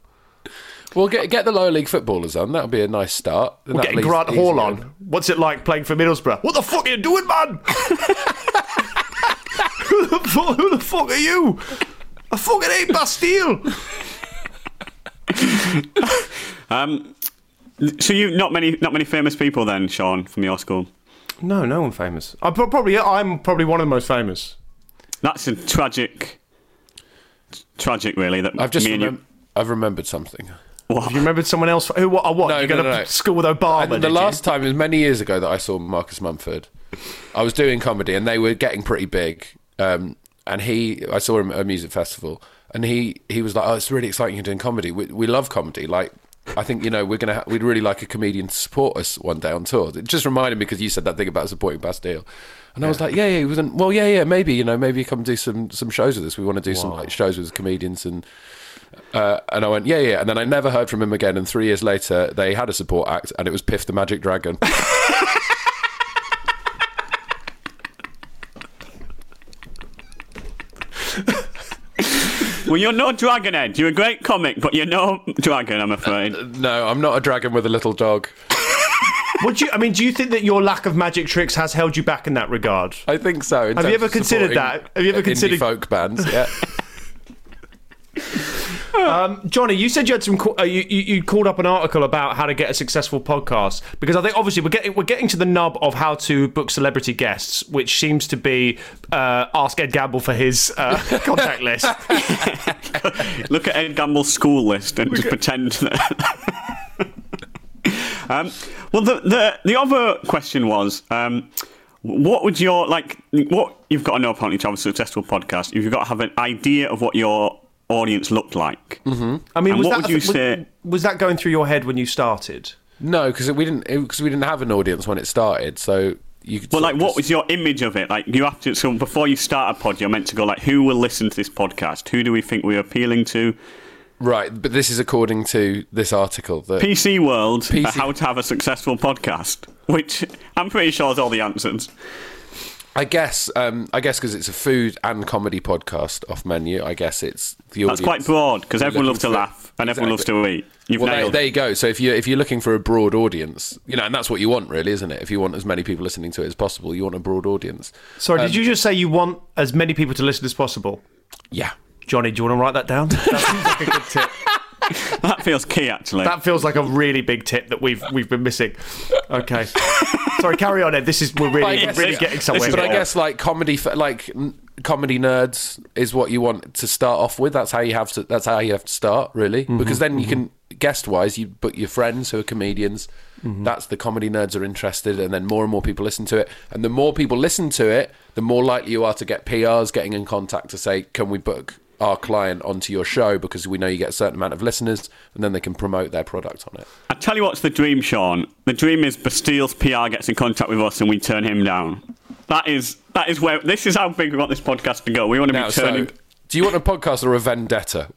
Well, get get the lower league footballers on. That'll be a nice start. We're that getting Grant easier. Hall on. What's it like playing for Middlesbrough? What the fuck are you doing, man? who, the fuck, who the fuck are you? I fucking hate Bastille. Um, so you not many not many famous people then, Sean, from your school. No, no one famous. I'm pro- probably I'm probably one of the most famous. That's a tragic, tragic, really. That I've just me and you- I've remembered something. Have you remembered someone else? Who? What? What? No, you no, to no, school with Obama? And the did you? last time it was many years ago that I saw Marcus Mumford. I was doing comedy and they were getting pretty big. Um, and he, I saw him at a music festival, and he he was like, "Oh, it's really exciting you're doing comedy. We, we love comedy. Like, I think you know we're gonna ha- we'd really like a comedian to support us one day on tour." It just reminded me because you said that thing about supporting Bastille. And I was like, yeah, yeah, he wasn't. well, yeah, yeah, maybe, you know, maybe you come do some some shows with us. We want to do some like shows with comedians and uh, and I went, yeah, yeah. And then I never heard from him again. And three years later, they had a support act, and it was Piff the Magic Dragon. Well, you're no Dragonhead. You're a great comic, but you're no dragon, I'm afraid. No, I'm not a dragon with a little dog. Would you? I mean, do you think that your lack of magic tricks has held you back in that regard? I think so. Have you ever considered that? Have you ever indie considered- folk bands? Yeah. Jonny, you said you had some. Uh, you, you you called up an article about how to get a successful podcast because I think obviously we're getting we're getting to the nub of how to book celebrity guests, which seems to be uh, ask Ed Gamble for his uh, contact list. Look at Ed Gamble's school list and just pretend that. um, well, the, the the other question was, um, what would your like? What you've got to know apparently to have a successful podcast, you've got to have an idea of what your audience looked like. Mm-hmm. I mean, And was what that would you was, say- was that going through your head when you started? No, because we didn't because we didn't have an audience when it started. So you could. Well, like, what just- was your image of it? Like, you have to. So before you start a pod, you're meant to go like, who will listen to this podcast? Who do we think we're appealing to? right? But this is according to this article that PC World, PC uh, how to have a successful podcast, which I'm pretty sure is all the answers. I guess um, I guess because it's a food and comedy podcast off menu. I guess it's the audience. That's quite broad because everyone loves to laugh and everyone loves to eat. You've Well, there, there you go. So if you if you're looking for a broad audience, you know, and that's what you want, really, isn't it? If you want as many people listening to it as possible, you want a broad audience. Sorry, Um, did you just say you want as many people to listen as possible? Yeah. Jonny, do you want to write that down? That seems like a good tip. That feels key, actually. That feels like a really big tip that we've we've been missing. Okay, sorry, carry on, Ed. This is we're really Yes, really getting somewhere. is But I guess like comedy, like comedy nerds is what you want to start off with. That's how you have to. That's how you have to start, really, Mm-hmm, because then you can guest wise, you book your friends who are comedians. Mm-hmm. That's the comedy nerds are interested, and then more and more people listen to it. And the more people listen to it, the more likely you are to get PRs getting in contact to say, "Can we book?" Our client onto your show because we know you get a certain amount of listeners, and then they can promote their product on it. I tell you what's the dream, Sean. The dream is Bastille's PR gets in contact with us and we turn him down. That is that is where this is how big we want this podcast to go. We want to Now, be so turning do you want a podcast or a vendetta?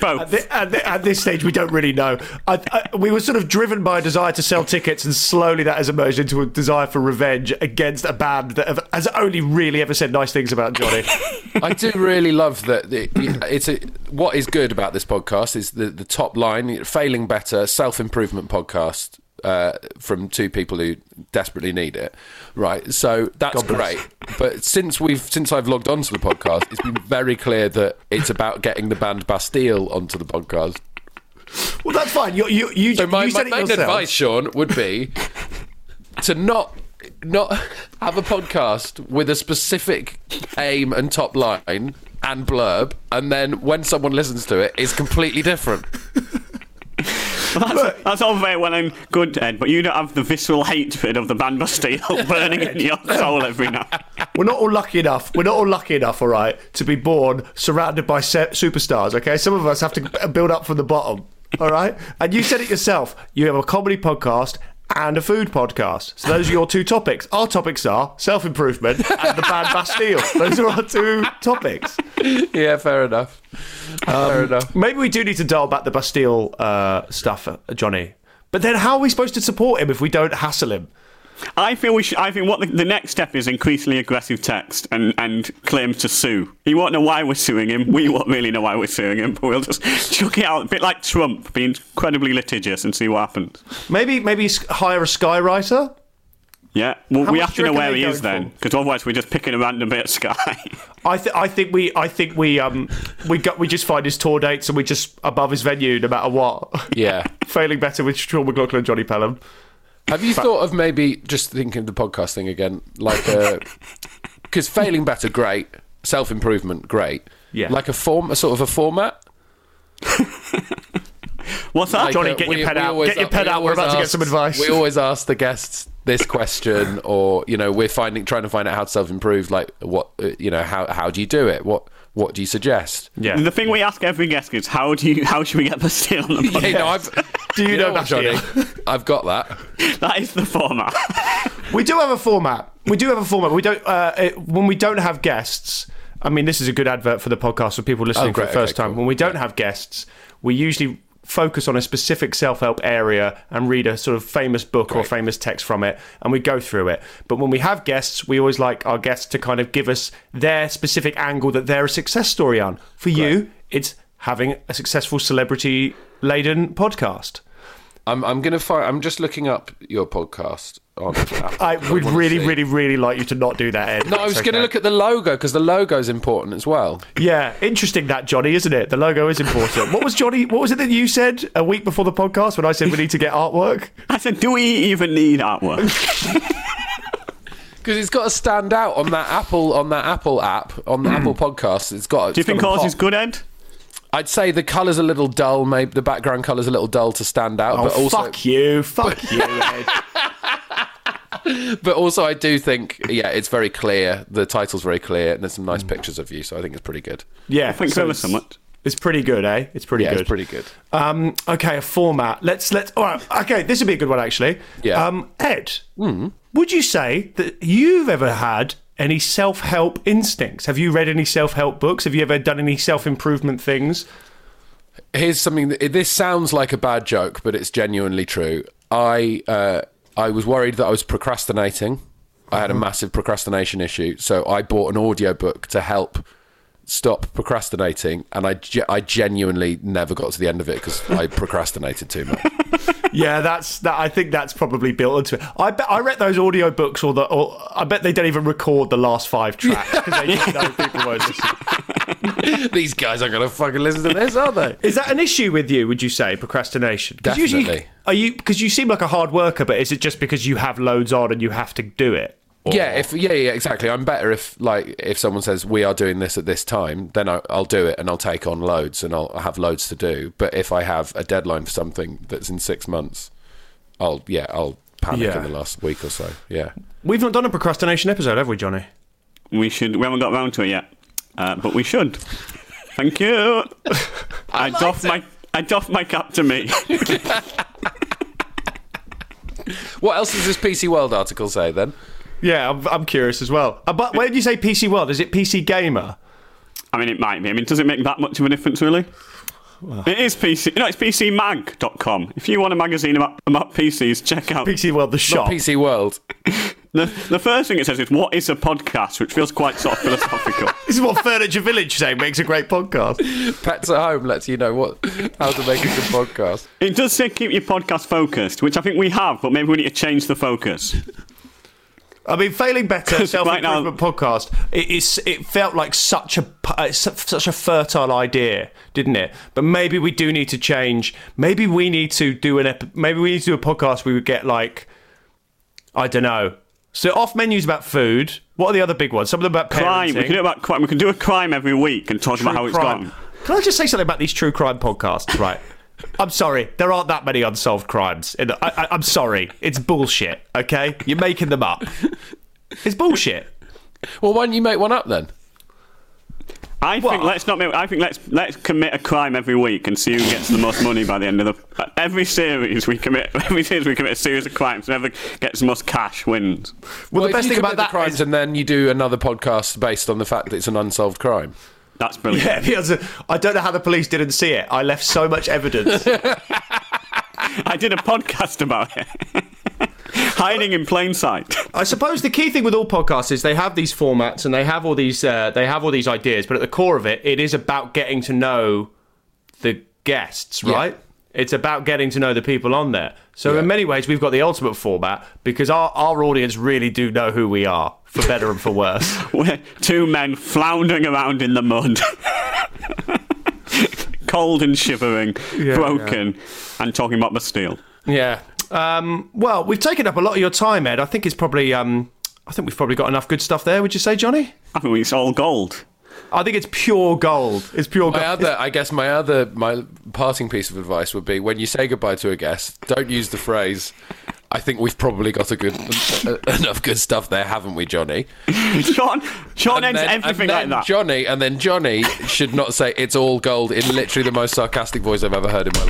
both. At, thi- at, thi- at this stage, we don't really know. I, I, we were sort of driven by a desire to sell tickets, and slowly that has emerged into a desire for revenge against a band that have, has only really ever said nice things about Jonny. I do really love that. The, it's a, what is good about this podcast is the, the top line, failing better, self improvement podcast uh, from two people who desperately need it. Right, so that's great. But since we've since I've logged onto the podcast, it's been very clear that it's about getting the band Bastille onto the podcast. well, that's fine. You, you, you, So my, you my said it main yourself. advice, Sean, would be to not not have a podcast with a specific aim and top line and blurb, and then when someone listens to it, it's completely different. That's, that's all very well and good, Ed, but you don't have the visceral hatred of the band Bastille burning in your soul every night. We're not all lucky enough. We're not all lucky enough, all right, to be born surrounded by se- superstars. Okay, some of us have to build up from the bottom. All right, and you said it yourself. You have a comedy podcast and a food podcast. So those are your two topics. Our topics are self improvement and the bad Bastille. Those are our two topics. Yeah, fair enough. fair enough. Maybe we do need to dial back the Bastille uh, stuff, uh, Jonny. But then, how are we supposed to support him if we don't hassle him? I feel we should. I think what the, the next step is increasingly aggressive text and, and claims to sue. He won't know why we're suing him. We won't really know why we're suing him, but we'll just chuck it out a bit like Trump, be incredibly litigious and see what happens. Maybe, maybe hire a skywriter. Yeah, well, How we have to know where he is going then, because otherwise we're just picking a random bit of sky. I, th- I think we, I think we, um, we got, we just find his tour dates and we just above his venue no matter what. Yeah. Failing better with Sean McLoughlin and Jonny Pelham. Have you thought of maybe just thinking of the podcast thing again, like because failing better, great. Self improvement, great. Yeah. Like a form, a sort of a format. What's that? Like, Jonny, uh, get we- your pen out. Get your pen we out. We're always about to get some advice. We always ask the guests this question, or you know, we're finding trying to find out how to self improve. Like, what uh, you know, how how do you do it? What what do you suggest? Yeah. The thing we ask every guest is how do you how should we get Bastille on the podcast? Hey, no, I've, Do you know what, Jonny? I've got that. That is the format. We do have a format. We do have a format. We don't uh, it, when we don't have guests. I mean, this is a good advert for the podcast for people listening Oh, great. for the first Okay, time. cool. When we don't have guests, we usually focus on a specific self help area and read a sort of famous book or famous text from it, and we go through it. But when we have guests, we always like our guests to kind of give us their specific angle that they're a success story on. For you, it's having a successful celebrity laden podcast. I'm I'm gonna find. I'm just looking up your podcast on. Apple. I would wanna really, really, really like you to not do that, Ed. No, I was going to look at the logo because the logo is important as well. Yeah, interesting that Jonny, isn't it? The logo is important. what was Jonny? What was it that you said a week before the podcast when I said we need to get artwork? I said, do we even need artwork? Because it's got to stand out on that Apple on that Apple app on the Apple podcast. It's got. do you think ours is good, Ed? I'd say the colour's a little dull. Maybe the background colour's a little dull to stand out. Oh, but also, fuck you, fuck you, Ed. but also, I do think yeah, it's very clear. The title's very clear, and there's some nice pictures of you. So I think it's pretty good. Yeah, Thanks so ever it's- so much. It's pretty good, eh? It's pretty yeah, good. it's pretty good. Um, okay, a format. Let's let's. All right. Okay, this would be a good one actually. Yeah. Um, Ed, would you say that you've ever had any self-help instincts? Have you read any self-help books? Have you ever done any self-improvement things? Here's something. That, this sounds like a bad joke, but it's genuinely true. I uh, I was worried that I was procrastinating. I had a massive procrastination issue, so I bought an audiobook to help stop procrastinating, and I ge- I genuinely never got to the end of it because I procrastinated too much. Yeah, that's that. I think that's probably built into it. I bet I read those audio books, or the, or I bet they don't even record the last five tracks because they know people won't listen. These guys aren't going to fucking listen to this, are they? Is that an issue with you? Would you say procrastination? 'Cause usually- Definitely. are you because you seem like a hard worker, but is it just because you have loads on and you have to do it? Or- Yeah, if yeah, yeah, exactly. I'm better if like if someone says we are doing this at this time, then I, I'll do it and I'll take on loads and I'll have loads to do. But if I have a deadline for something that's in six months, I'll yeah, I'll panic Yeah. in the last week or so. Yeah, We've not done a procrastination episode, have we, Jonny? We should. We haven't got round to it yet, uh, but we should. Thank you. I, doff my. I doff my cap to me. What else does this PC World article say then? Yeah, I'm, I'm curious as well. Uh, but when you say PC World, is it PC Gamer? I mean, it might be. I mean, does it make that much of a difference, really? it is PC. You know, it's PCMag.com. If you want a magazine about, about PCs, check out. PC World, the shop. Not PC World. The, the first thing it says is, What is a podcast? which feels quite sort of philosophical. This is what Furniture Village say makes a great podcast. Pets at Home lets you know what how to make a good podcast. it does say keep your podcast focused, which I think we have, but maybe we need to change the focus. I mean, failing better self Right improvement podcast. It, it's it felt like such a uh, su- such a fertile idea, didn't it? But maybe we do need to change. Maybe we need to do an ep- maybe we need to do a podcast. where We would get like I don't know. So off menus about food. What are the other big ones? Some of them about Crime. We can do about crime. We can do a crime every week and talk True about how it's crime. gone. Can I just say something about these true crime podcasts? Right. I'm sorry, there aren't that many unsolved crimes. In the, I, I, I'm sorry, it's bullshit. Okay, you're making them up. It's bullshit. Well, why don't you make one up then? I think Well- let's not. Make, I think let's let's commit a crime every week and see who gets the most money by the end of the. Every series we commit. Every series we commit a series of crimes. Whoever gets the most cash wins. Well, if the best you thing about the that crimes is- and then you do another podcast based on the fact that it's an unsolved crime. That's brilliant. Yeah, because I don't know how the police didn't see it. I left so much evidence. I did a podcast about it. Hiding in plain sight. I suppose the key thing with all podcasts is they have these formats and they have all these uh, they have all these ideas, but at the core of it, it is about getting to know the guests, right? It's about getting to know the people on there. So Yeah. in many ways, we've got the ultimate format because our, our audience really do know who we are, for better and for worse. We're two men floundering around in the mud. Cold and shivering, broken, and talking about Bastille. Yeah. Um, well, we've taken up a lot of your time, Ed. I think it's probably. Um, I think we've probably got enough good stuff there. Would you say, Jonny? I think it's all gold. I think it's pure gold. It's pure gold. My other, I guess, my other, my parting piece of advice would be when you say goodbye to a guest, don't use the phrase. I think we've probably got a good enough good stuff there, haven't we, Jonny? John, John And ends then- everything like that. Jonny, and then Jonny should not say it's all gold in literally the most sarcastic voice I've ever heard in my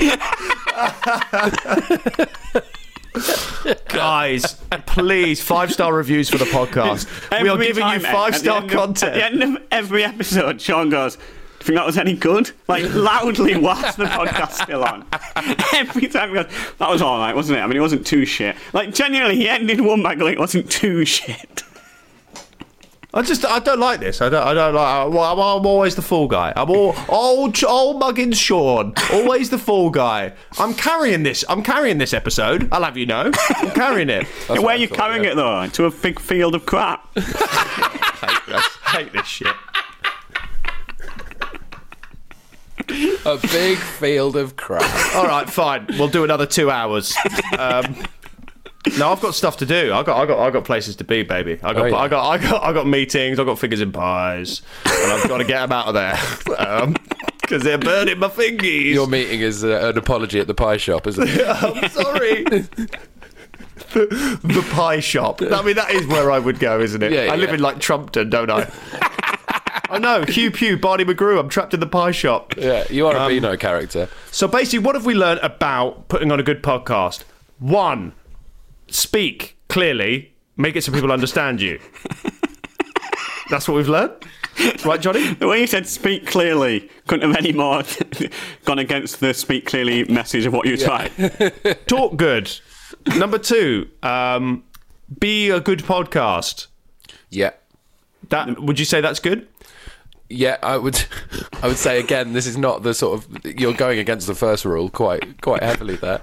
life. Guys, please, five star reviews for the podcast. we are giving you five at star of- content. At the end of every episode, Sean goes, Do you think that was any good? Like loudly whilst the podcast's still on. Every time he goes, that was all right, wasn't it? I mean, it wasn't too shit. Like genuinely, he ended one by going, it wasn't too shit. I just I don't like this. I don't I don't like. I'm, I'm always the fool guy. I'm all old old muggins Sean. Always the fool guy. I'm carrying this. I'm carrying this episode. I'll have you know. I'm carrying it. Where what are you thought, carrying yeah. it though? To a big field of crap. I hate this shit. A big field of crap. All right, fine. We'll do another two hours. Um, no, I've got stuff to do. I got, I got, I got places to be, baby. I got, Oh, yeah. I got, I got, I got meetings. I got fingers in pies, and I've got to get them out of there because they're burning my fingies. Your meeting is uh, an apology at the pie shop, isn't it? I'm sorry. the, the pie shop. I mean, that is where I would go, isn't it? Yeah, I live yeah. in like Trumpton, don't I? I know. Hugh Pew, Barney McGrew. I'm trapped in the pie shop. Yeah, you are a Um, Beano character. So basically, what have we learned about putting on a good podcast? One, speak clearly, make it so people understand you. That's what we've learned, right, Jonny? The way you said "speak clearly" couldn't have any more gone against the "speak clearly" message of what you tried. Talk good. Number two, um, be a good podcast. Yeah. That would you say that's good? Yeah, I would. I would say again, this is not the sort of you're going against the first rule quite quite heavily there.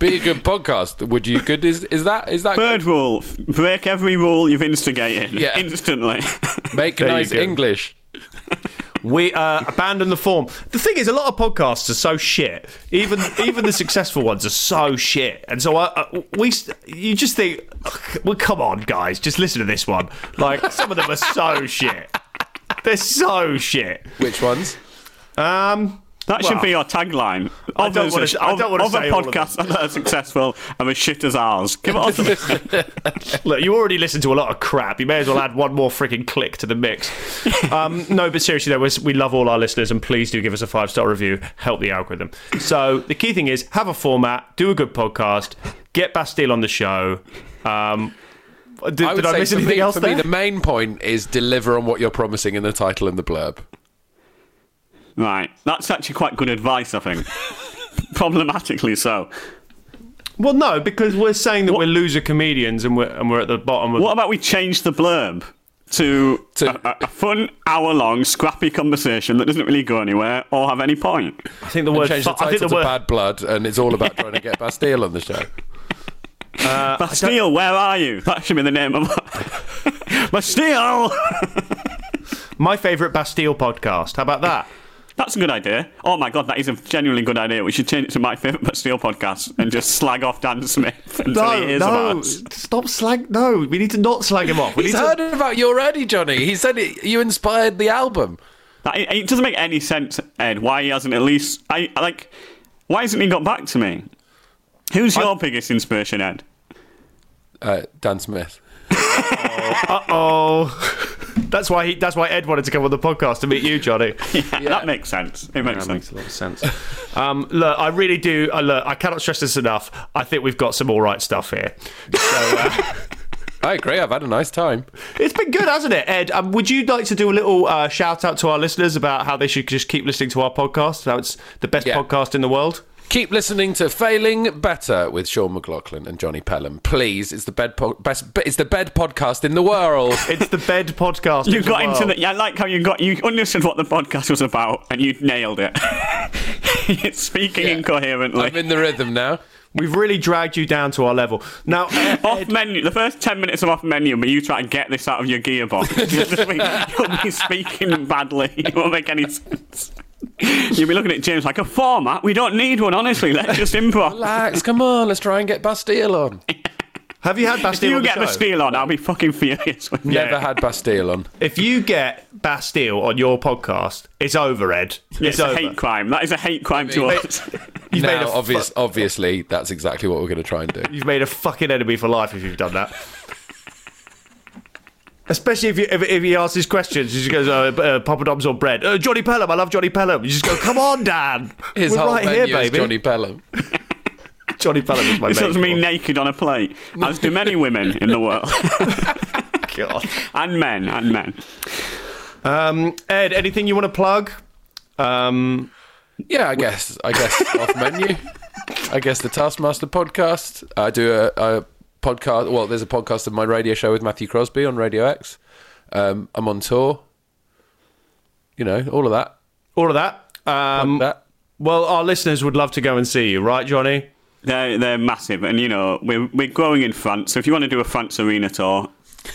Be a good podcast. Would you good? Is is that is that Third rule: break every rule you've instigated Yeah. instantly. make There nice. English? We uh, abandon the form. The thing is, a lot of podcasts are so shit. Even even the successful ones are so shit. And so I, I, we, you just think, well, come on, guys, just listen to this one. Like some of them are so shit. They're so shit. Which ones? Um, That should Well, be your tagline. I don't Others wanna- are- I don't wanna other say all of podcasts that are successful are as shit as ours. Give it us. Look, you already listen to a lot of crap. You may as well add one more freaking click to the mix. Um, no, but seriously, though, we're- love all our listeners, and please do give us a five star review. Help the algorithm. So the key thing is have a format, do a good podcast, get Bastille on the show. Um, did I would did I miss anything me, else for there? me, the main point is deliver on what you're promising in the title and the blurb. Right, that's actually quite good advice, I think. Problematically so. well, no, because we're saying that we're loser comedians and we're and we're at the bottom of. What about we change the blurb to, To- a, a- a fun hour-long scrappy conversation that doesn't really go anywhere or have any point? I think the word. change the fu- I think title the to word. Bad Blood, and it's all about trying to get Bastille on the show. Uh, Bastille, where are you? That should be the name of Bastille. My favourite Bastille podcast. How about that? That's a good idea. Oh my god, that is a genuinely good idea. We should change it to my favourite Bastille podcast and just slag off Dan Smith until No, he hears about no, us. stop slag. No, we need to not slag him off. We He's need to. heard about you already, Jonny. He said it, you inspired the album. That, it, it doesn't make any sense, Ed. Why he hasn't at least I I like. Why hasn't he got back to me? Who's your biggest inspiration, Ed? Uh, Dan Smith. uh Oh, that's why he. That's why Ed wanted to come on the podcast to meet you, Jonny. That makes sense. It makes That sense. makes a lot of sense. Um, look, I really do. Uh, look, I cannot stress this enough. I think we've got some all right stuff here. So, uh, I agree. I've had a nice time. it's been good, hasn't it, Ed? Um, would you like to do a little uh, shout out to our listeners about how they should just keep listening to our podcast? How it's the best Yeah. podcast in the world. Keep listening to Failing Better with Sean McLoughlin and Jonny Pelham. Please, it's the bed po- best. It's the bed podcast in the world. It's the bed podcast. You in got the into world. the. Yeah, I like how you got. You understood what the podcast was about and you nailed it. it's speaking incoherently. I'm in the rhythm now. We've really dragged you down to our level. Now, off menu. The first ten minutes of off menu, but you try to get this out of your gearbox. You'll, just be, you'll be speaking badly. It won't make any sense. You'll be looking at James like a format. We don't need one, honestly. Let's just improv. Relax, come on, let's try and get Bastille on. have you had If Bastille you on the get the show? steel on, I'll be fucking furious. with you. Never had Bastille on. If you get Bastille on your podcast, it's over, Ed. It's, It's a hate crime. That is a hate crime to us. You've made now, a obvious, fu- obviously, that's exactly what we're going to try and do. You've made a fucking enemy for life if you've done that. Especially if, you, if, if he asks his questions, he just goes, uh, uh, Papa Dom's or bread. Uh, Jonny Pelham, I love Jonny Pelham. You just go, come on, Dan. His We're whole right menu here, is baby. Jonny Pelham. Jonny Pelham is my This looks main me one. naked on a plate, as do many women in the world, God. and men, and men. Um, Ed, anything you want to plug? Um, Yeah, I guess. I guess off menu. I guess the Taskmaster podcast. I do a, a podcast. Well, there's a podcast of my radio show with Matthew Crosby on Radio X. Um, I'm on tour. You know, all of that. all of that. Um, that. well, our listeners would love to go and see you, right, Jonny? They're they're massive, and you know we're we're growing in France. So if you want to do a France arena tour,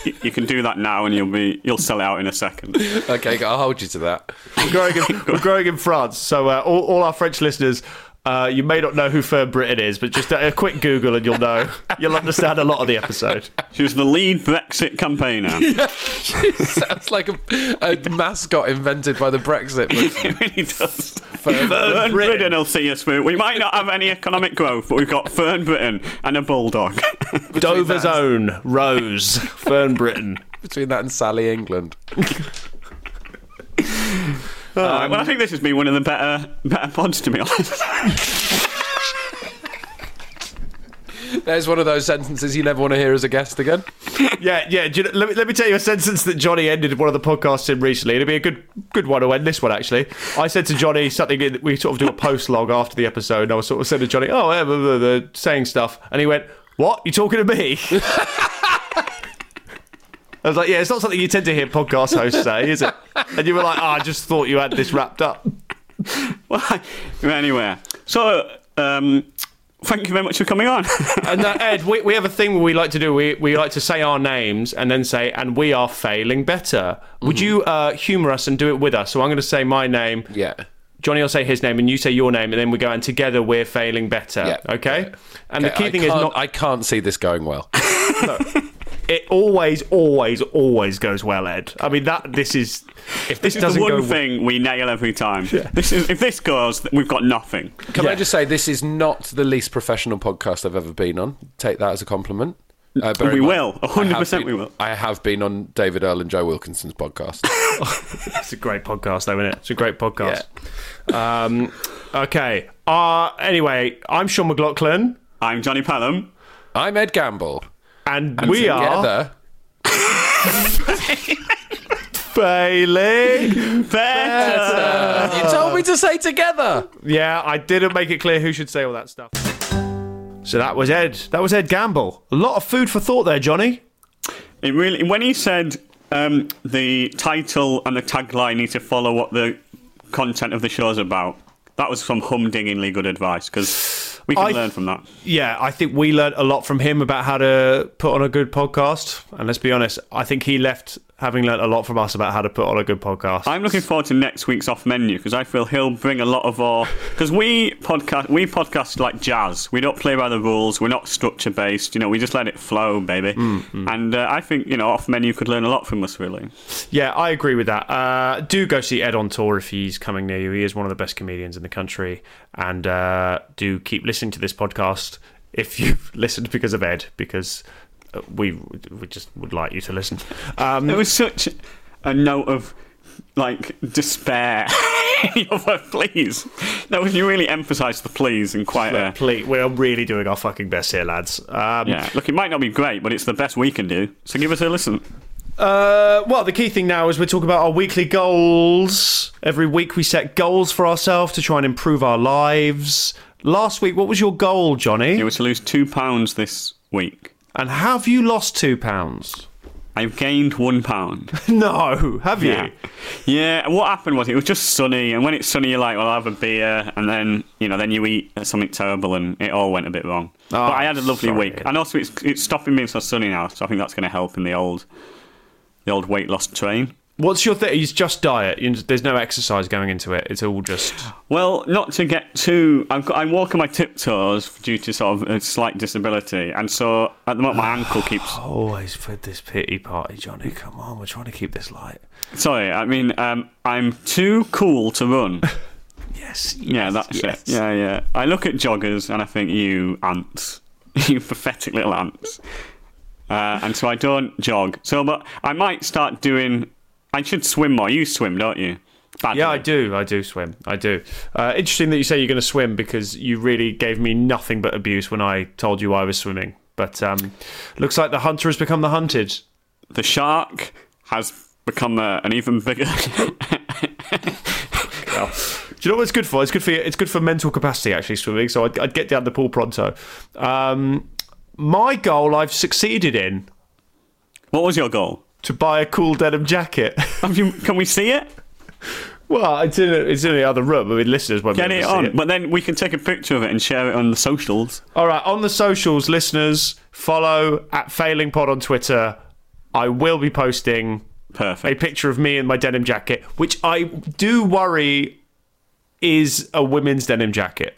you, you can do that now, and you'll be you'll sell it out in a second. Okay, I'll hold you to that. We're growing in, we're growing in France. So uh, all, all our French listeners, uh, you may not know who Fern Britton is, but just a, a quick Google and you'll know. You'll understand a lot of the episode. She was the lead Brexit campaigner. Sounds like a, a mascot invented by the Brexit. it really does. Fern Fern Britain. Britain will see us through. We might not have any economic growth, but we've got Fern Britain and a bulldog. Dover's own Rose, Fern Britain. Between that and Sally England. Alright, well, I think this has been one of the better better pods, to be honest. There's one of those sentences you never want to hear as a guest again. Yeah, yeah. You know, let, me, let me tell you a sentence that Jonny ended one of the podcasts in recently. It'd be a good good one to end this one, actually. I said to Jonny something, in- we sort of do a post log after the episode, and I was sort of said to Jonny, oh, yeah, blah, blah, blah, saying stuff. And he went, what? You talking to me? I was like, yeah, it's not something you tend to hear podcast hosts say, is it? And you were like, oh, I just thought you had this wrapped up. well, anyway, so um, thank you very much for coming on. And uh, Ed, we, we have a thing we like to do. We, we like to say our names and then say, and we are failing better. Would you uh, humour us and do it with us? So I'm going to say my name. Yeah. Jonny will say his name and you say your name, and then we go and together we're failing better. Yeah. Okay? And the key I thing is can't- not. I can't see this going well. it always, always, always goes well, Ed. I mean, that this is. If this, This is doesn't the one go thing we nail every time. This is if this goes, we've got nothing. Can I just say this is not the least professional podcast I've ever been on? Take that as a compliment. Uh, We in will. I 100% been- we will. I have been on David Earl and Joe Wilkinson's podcast. It's a great podcast, though, isn't it? It's a great podcast. Um, okay. Uh, anyway, I'm Sean McLoughlin, I'm Jonny Pelham. I'm Ed Gamble. And, And we are together, failing. Better. You told me to say together. Yeah, I didn't make it clear who should say all that stuff. So that was Ed. That was Ed Gamble. A lot of food for thought there, Jonny. It really when he said um, the title and the tagline need to follow what the content of the show is about. That was some humdingingly good advice because we can I- learn from that. Yeah, I think we learned a lot from him about how to put on a good podcast. And let's be honest, I think he left having learnt a lot from us about how to put on a good podcast. I'm looking forward to next week's off menu because I feel he'll bring a lot of our because we podcast we podcast like jazz. We don't play by the rules. We're not structure based. You know, we just let it flow, baby. And uh, I think you know off menu could learn a lot from us. Really, Yeah, I agree with that. Uh, do go see Ed on tour if he's coming near you. He is one of the best comedians in the country. And uh, do keep listening to this podcast if you've listened because of Ed, because we we just would like you to listen. Um, it was such a note of like despair. Your please, no, if you really emphasise the please in quite a. please, we're really doing our fucking best here, lads. Um, Yeah, look, it might not be great, but it's the best we can do. So give us a listen. Uh, well, the key thing now is we're talking about our weekly goals. Every week we set goals for ourselves to try and improve our lives. Last week, what was your goal, Jonny? It was to lose two pounds this week. And have you lost two pounds? I've gained one pound. no, have you? Yeah. Yeah, what happened was it was just sunny, and when it's sunny, you're like, well, I'll have a beer, and then, you know, then you eat something terrible, and it all went a bit wrong. but ah, I had a lovely sorry. week. And also, it's, it's stopping being so sunny now, so I think that's going to help in the old the old weight loss train. What's your thing? It's just diet. There's no exercise going into it. It's all just. Well, not to get too. I've got, I walk on my tiptoes due to sort of a slight disability, and so at the moment my ankle keeps. Always for this pity party, Jonny. Come on, we're trying to keep this light. Sorry, I mean um, I'm too cool to run. Yes. Yeah, that's yes. it. Yeah, yeah. I look at joggers and I think you ants, you pathetic little ants. Uh, and so I don't jog. So, but I might start doing. I should swim more. You swim, don't you? Badly. Yeah, I do. I do swim. I do. Uh, interesting that you say you're going to swim because you really gave me nothing but abuse when I told you I was swimming. But um, looks like the hunter has become the hunted. The shark has become uh, an even bigger. Do you know what it's good for? It's good for it's good for mental capacity actually swimming. So I'd, I'd get down the pool pronto. Um, my goal I've succeeded in What was your goal? To buy a cool denim jacket. You, can we see it? well, it's in it's in the other room. I mean, listeners won't Get be it able to see on. But then we can take a picture of it and share it on the socials. All right, on the socials, listeners, follow at Failing Pod on Twitter. I will be posting a picture of me in my denim jacket, which I do worry is a women's denim jacket.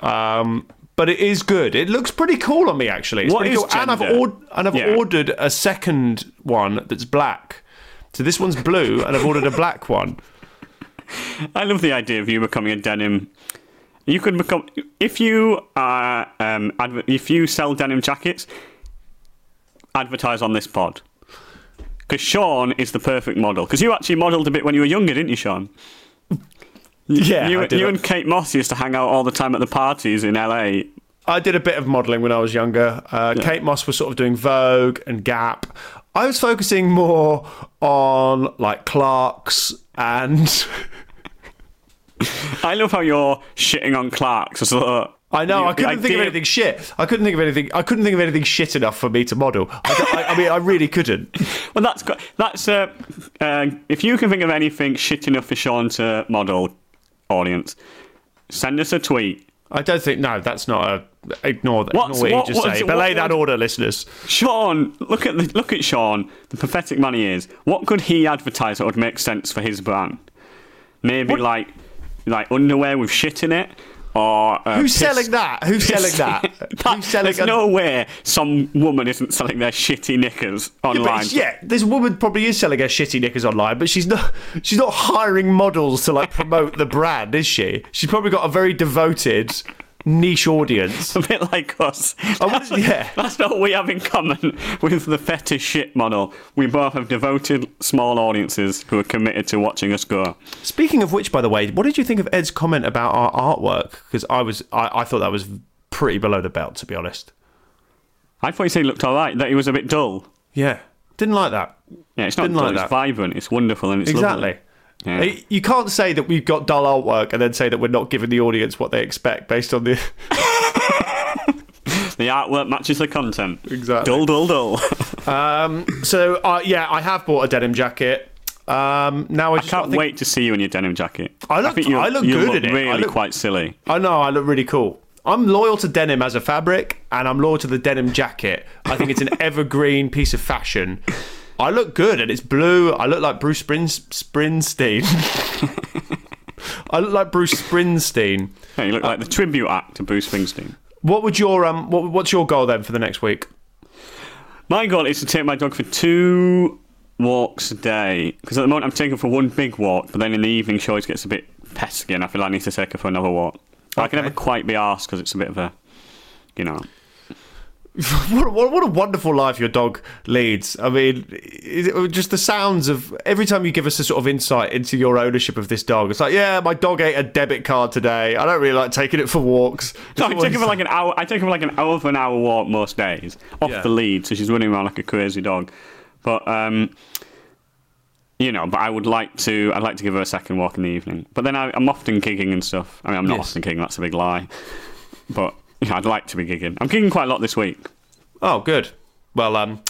Um, but it is good. It looks pretty cool on me, actually. It's What is cool. And I've, ord- and I've Yeah. ordered a second one that's black. So this one's blue, and I've ordered a black one. I love the idea of you becoming a denim. You could become if you are um, adver- if you sell denim jackets, advertise on this pod. Because Sean is the perfect model. Because you actually modelled a bit when you were younger, didn't you, Sean? Yeah, you, you and Kate Moss used to hang out all the time at the parties in LA. I did a bit of modelling when I was younger. Uh, Kate Moss was sort of doing Vogue and Gap. I was focusing more on like Clark's and I love how you're shitting on Clark's. So I know you- I couldn't think of anything shit. I couldn't think of anything. I couldn't think of anything shit enough for me to model. I, I, I mean, I really couldn't. Well, that's good. That's uh, uh, if you can think of anything shit enough for Sean to model, audience, send us a tweet. I don't think. No, that's not a. Ignore that. What's- Ignore what, what- you just say. what Belay that order, listeners. Sean, look at the, look at Sean, the pathetic man he is. What could he advertise that would make sense for his brand? Maybe like like underwear with shit in it, or uh, Who's selling that? Who's selling that? That- Who's selling There's a- no way some woman isn't selling their shitty knickers online. it's- yeah, this woman probably is selling her shitty knickers online, but she's not. She's not hiring models to like promote the brand, is she? She's probably got a very devoted niche audience. a bit like us. Wouldn't- yeah. That's not what we have in common with the fetish shit model. We both have devoted small audiences who are committed to watching us go. Speaking of which, by the way, what did you think of Ed's comment about our artwork? Because I was, I, I thought that was pretty below the belt, to be honest. I thought you said he looked all right, that he was a bit dull. Yeah, didn't like that. Yeah, it's not Didn't dull, like it's that. vibrant, it's wonderful, and it's exactly. lovely. Yeah. You can't say that we've got dull artwork and then say that we're not giving the audience what they expect based on the. The artwork matches the content. Exactly. Dull, dull, dull. Um, so uh, yeah, I have bought a denim jacket. Um, now I I can't think- wait to see you in your denim jacket. I look- think I look good look in it. I really look- quite silly. I know I look really cool. I'm loyal to denim as a fabric, and I'm loyal to the denim jacket. I think it's an evergreen piece of fashion. I look good, and it's blue. I look like Bruce Springsteen. I look like Bruce Springsteen. Yeah, you look like the tribute act to Bruce Springsteen. What would your um? What, what's your goal then for the next week? My goal is to take my dog for two walks a day. Because at the moment I'm taking her for one big walk, but then in the evening she always gets a bit pesky and I feel like I need to take her for another walk. I can Okay. never quite be asked because it's a bit of a, you know. What, what, what a wonderful life your dog leads. I mean, it just the sounds of every time you give us a sort of insight into your ownership of this dog. It's like, yeah, my dog ate a debit card today. I don't really like taking it for walks. No, I take her for like an hour. I take her for like an hour of an hour walk most days off Yeah. the lead, so she's running around like a crazy dog. But um, you know, but I would like to. I'd like to give her a second walk in the evening. But then I, I'm often kicking and stuff. I mean, I'm not Yes. often gigging. That's a big lie. But I'd like to be gigging. I'm gigging quite a lot this week. Oh, good. Well, um,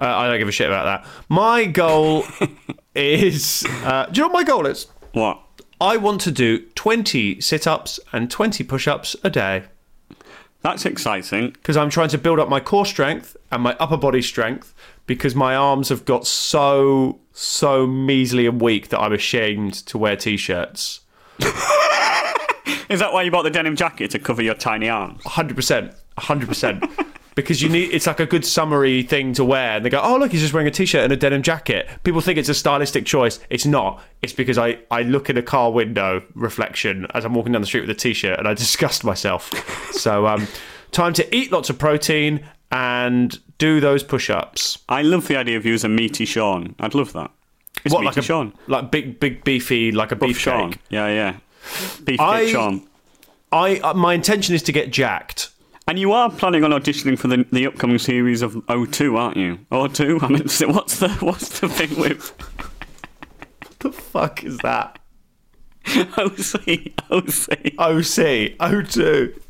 uh, I don't give a shit about that. My goal is. Uh, do you know what my goal is? What? I want to do 20 sit ups and 20 push ups a day. That's exciting. because I'm trying to build up my core strength and my upper body strength because my arms have got so so measly and weak that I'm ashamed to wear t-shirts. Is that why you bought the denim jacket to cover your tiny arms? 100%, 100%. because you need it's like a good summery thing to wear and they go, "Oh, look, he's just wearing a t-shirt and a denim jacket." People think it's a stylistic choice. It's not. It's because I I look in a car window reflection as I'm walking down the street with a t-shirt and I disgust myself. so um time to eat lots of protein and do those push-ups. I love the idea of you as a meaty Sean. I'd love that. It's what meaty like a Sean. like big big beefy like a beef Sean. Sean. Yeah, yeah. Beefcake I-. I uh, my intention is to get jacked. And you are planning on auditioning for the the upcoming series of O2, aren't you? O2? I mean, what's the what's the thing with? What the fuck is that? OC, OC. OC, O2.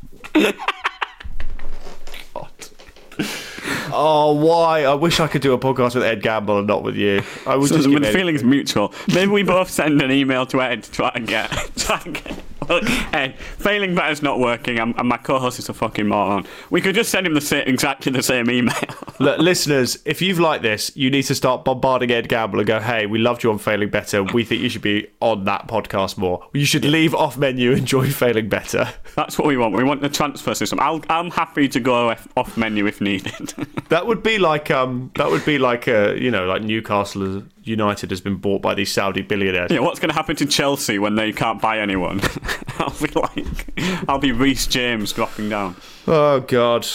Oh, why? I wish I could do a podcast with Ed Gamble and not with you. I would So just the give Ed- feeling's mutual. Maybe we both send an email to Ed to try and get. Try and get well, Ed, failing better's not working, and, and my co-host is a fucking moron. We could just send him the same, exactly the same email. Look, listeners, if you've liked this, you need to start bombarding Ed Gamble and go, hey, we loved you on Failing Better. We think you should be on that podcast more. You should leave off menu and join Failing Better. That's what we want. We want the transfer system. I'll, I'm happy to go off, off menu if needed. That would be like um that would be like uh you know like Newcastle United has been bought by these Saudi billionaires. yeah, what's going to happen to Chelsea when they can't buy anyone? I'll be like, I'll be Reece James dropping down. Oh god.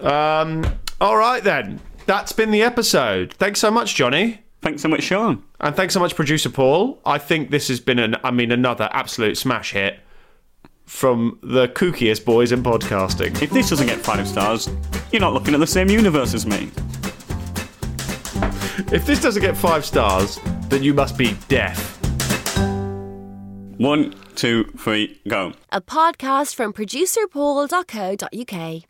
Um all right then. That's been the episode. Thanks so much, Jonny. Thanks so much, Sean. And thanks so much, producer Paul. I think this has been an I mean another absolute smash hit from the kookiest boys in podcasting. If this doesn't get five stars, you're not looking at the same universe as me. If this doesn't get five stars, then you must be deaf. One, two, three, go. A podcast from producerpaul.co.uk.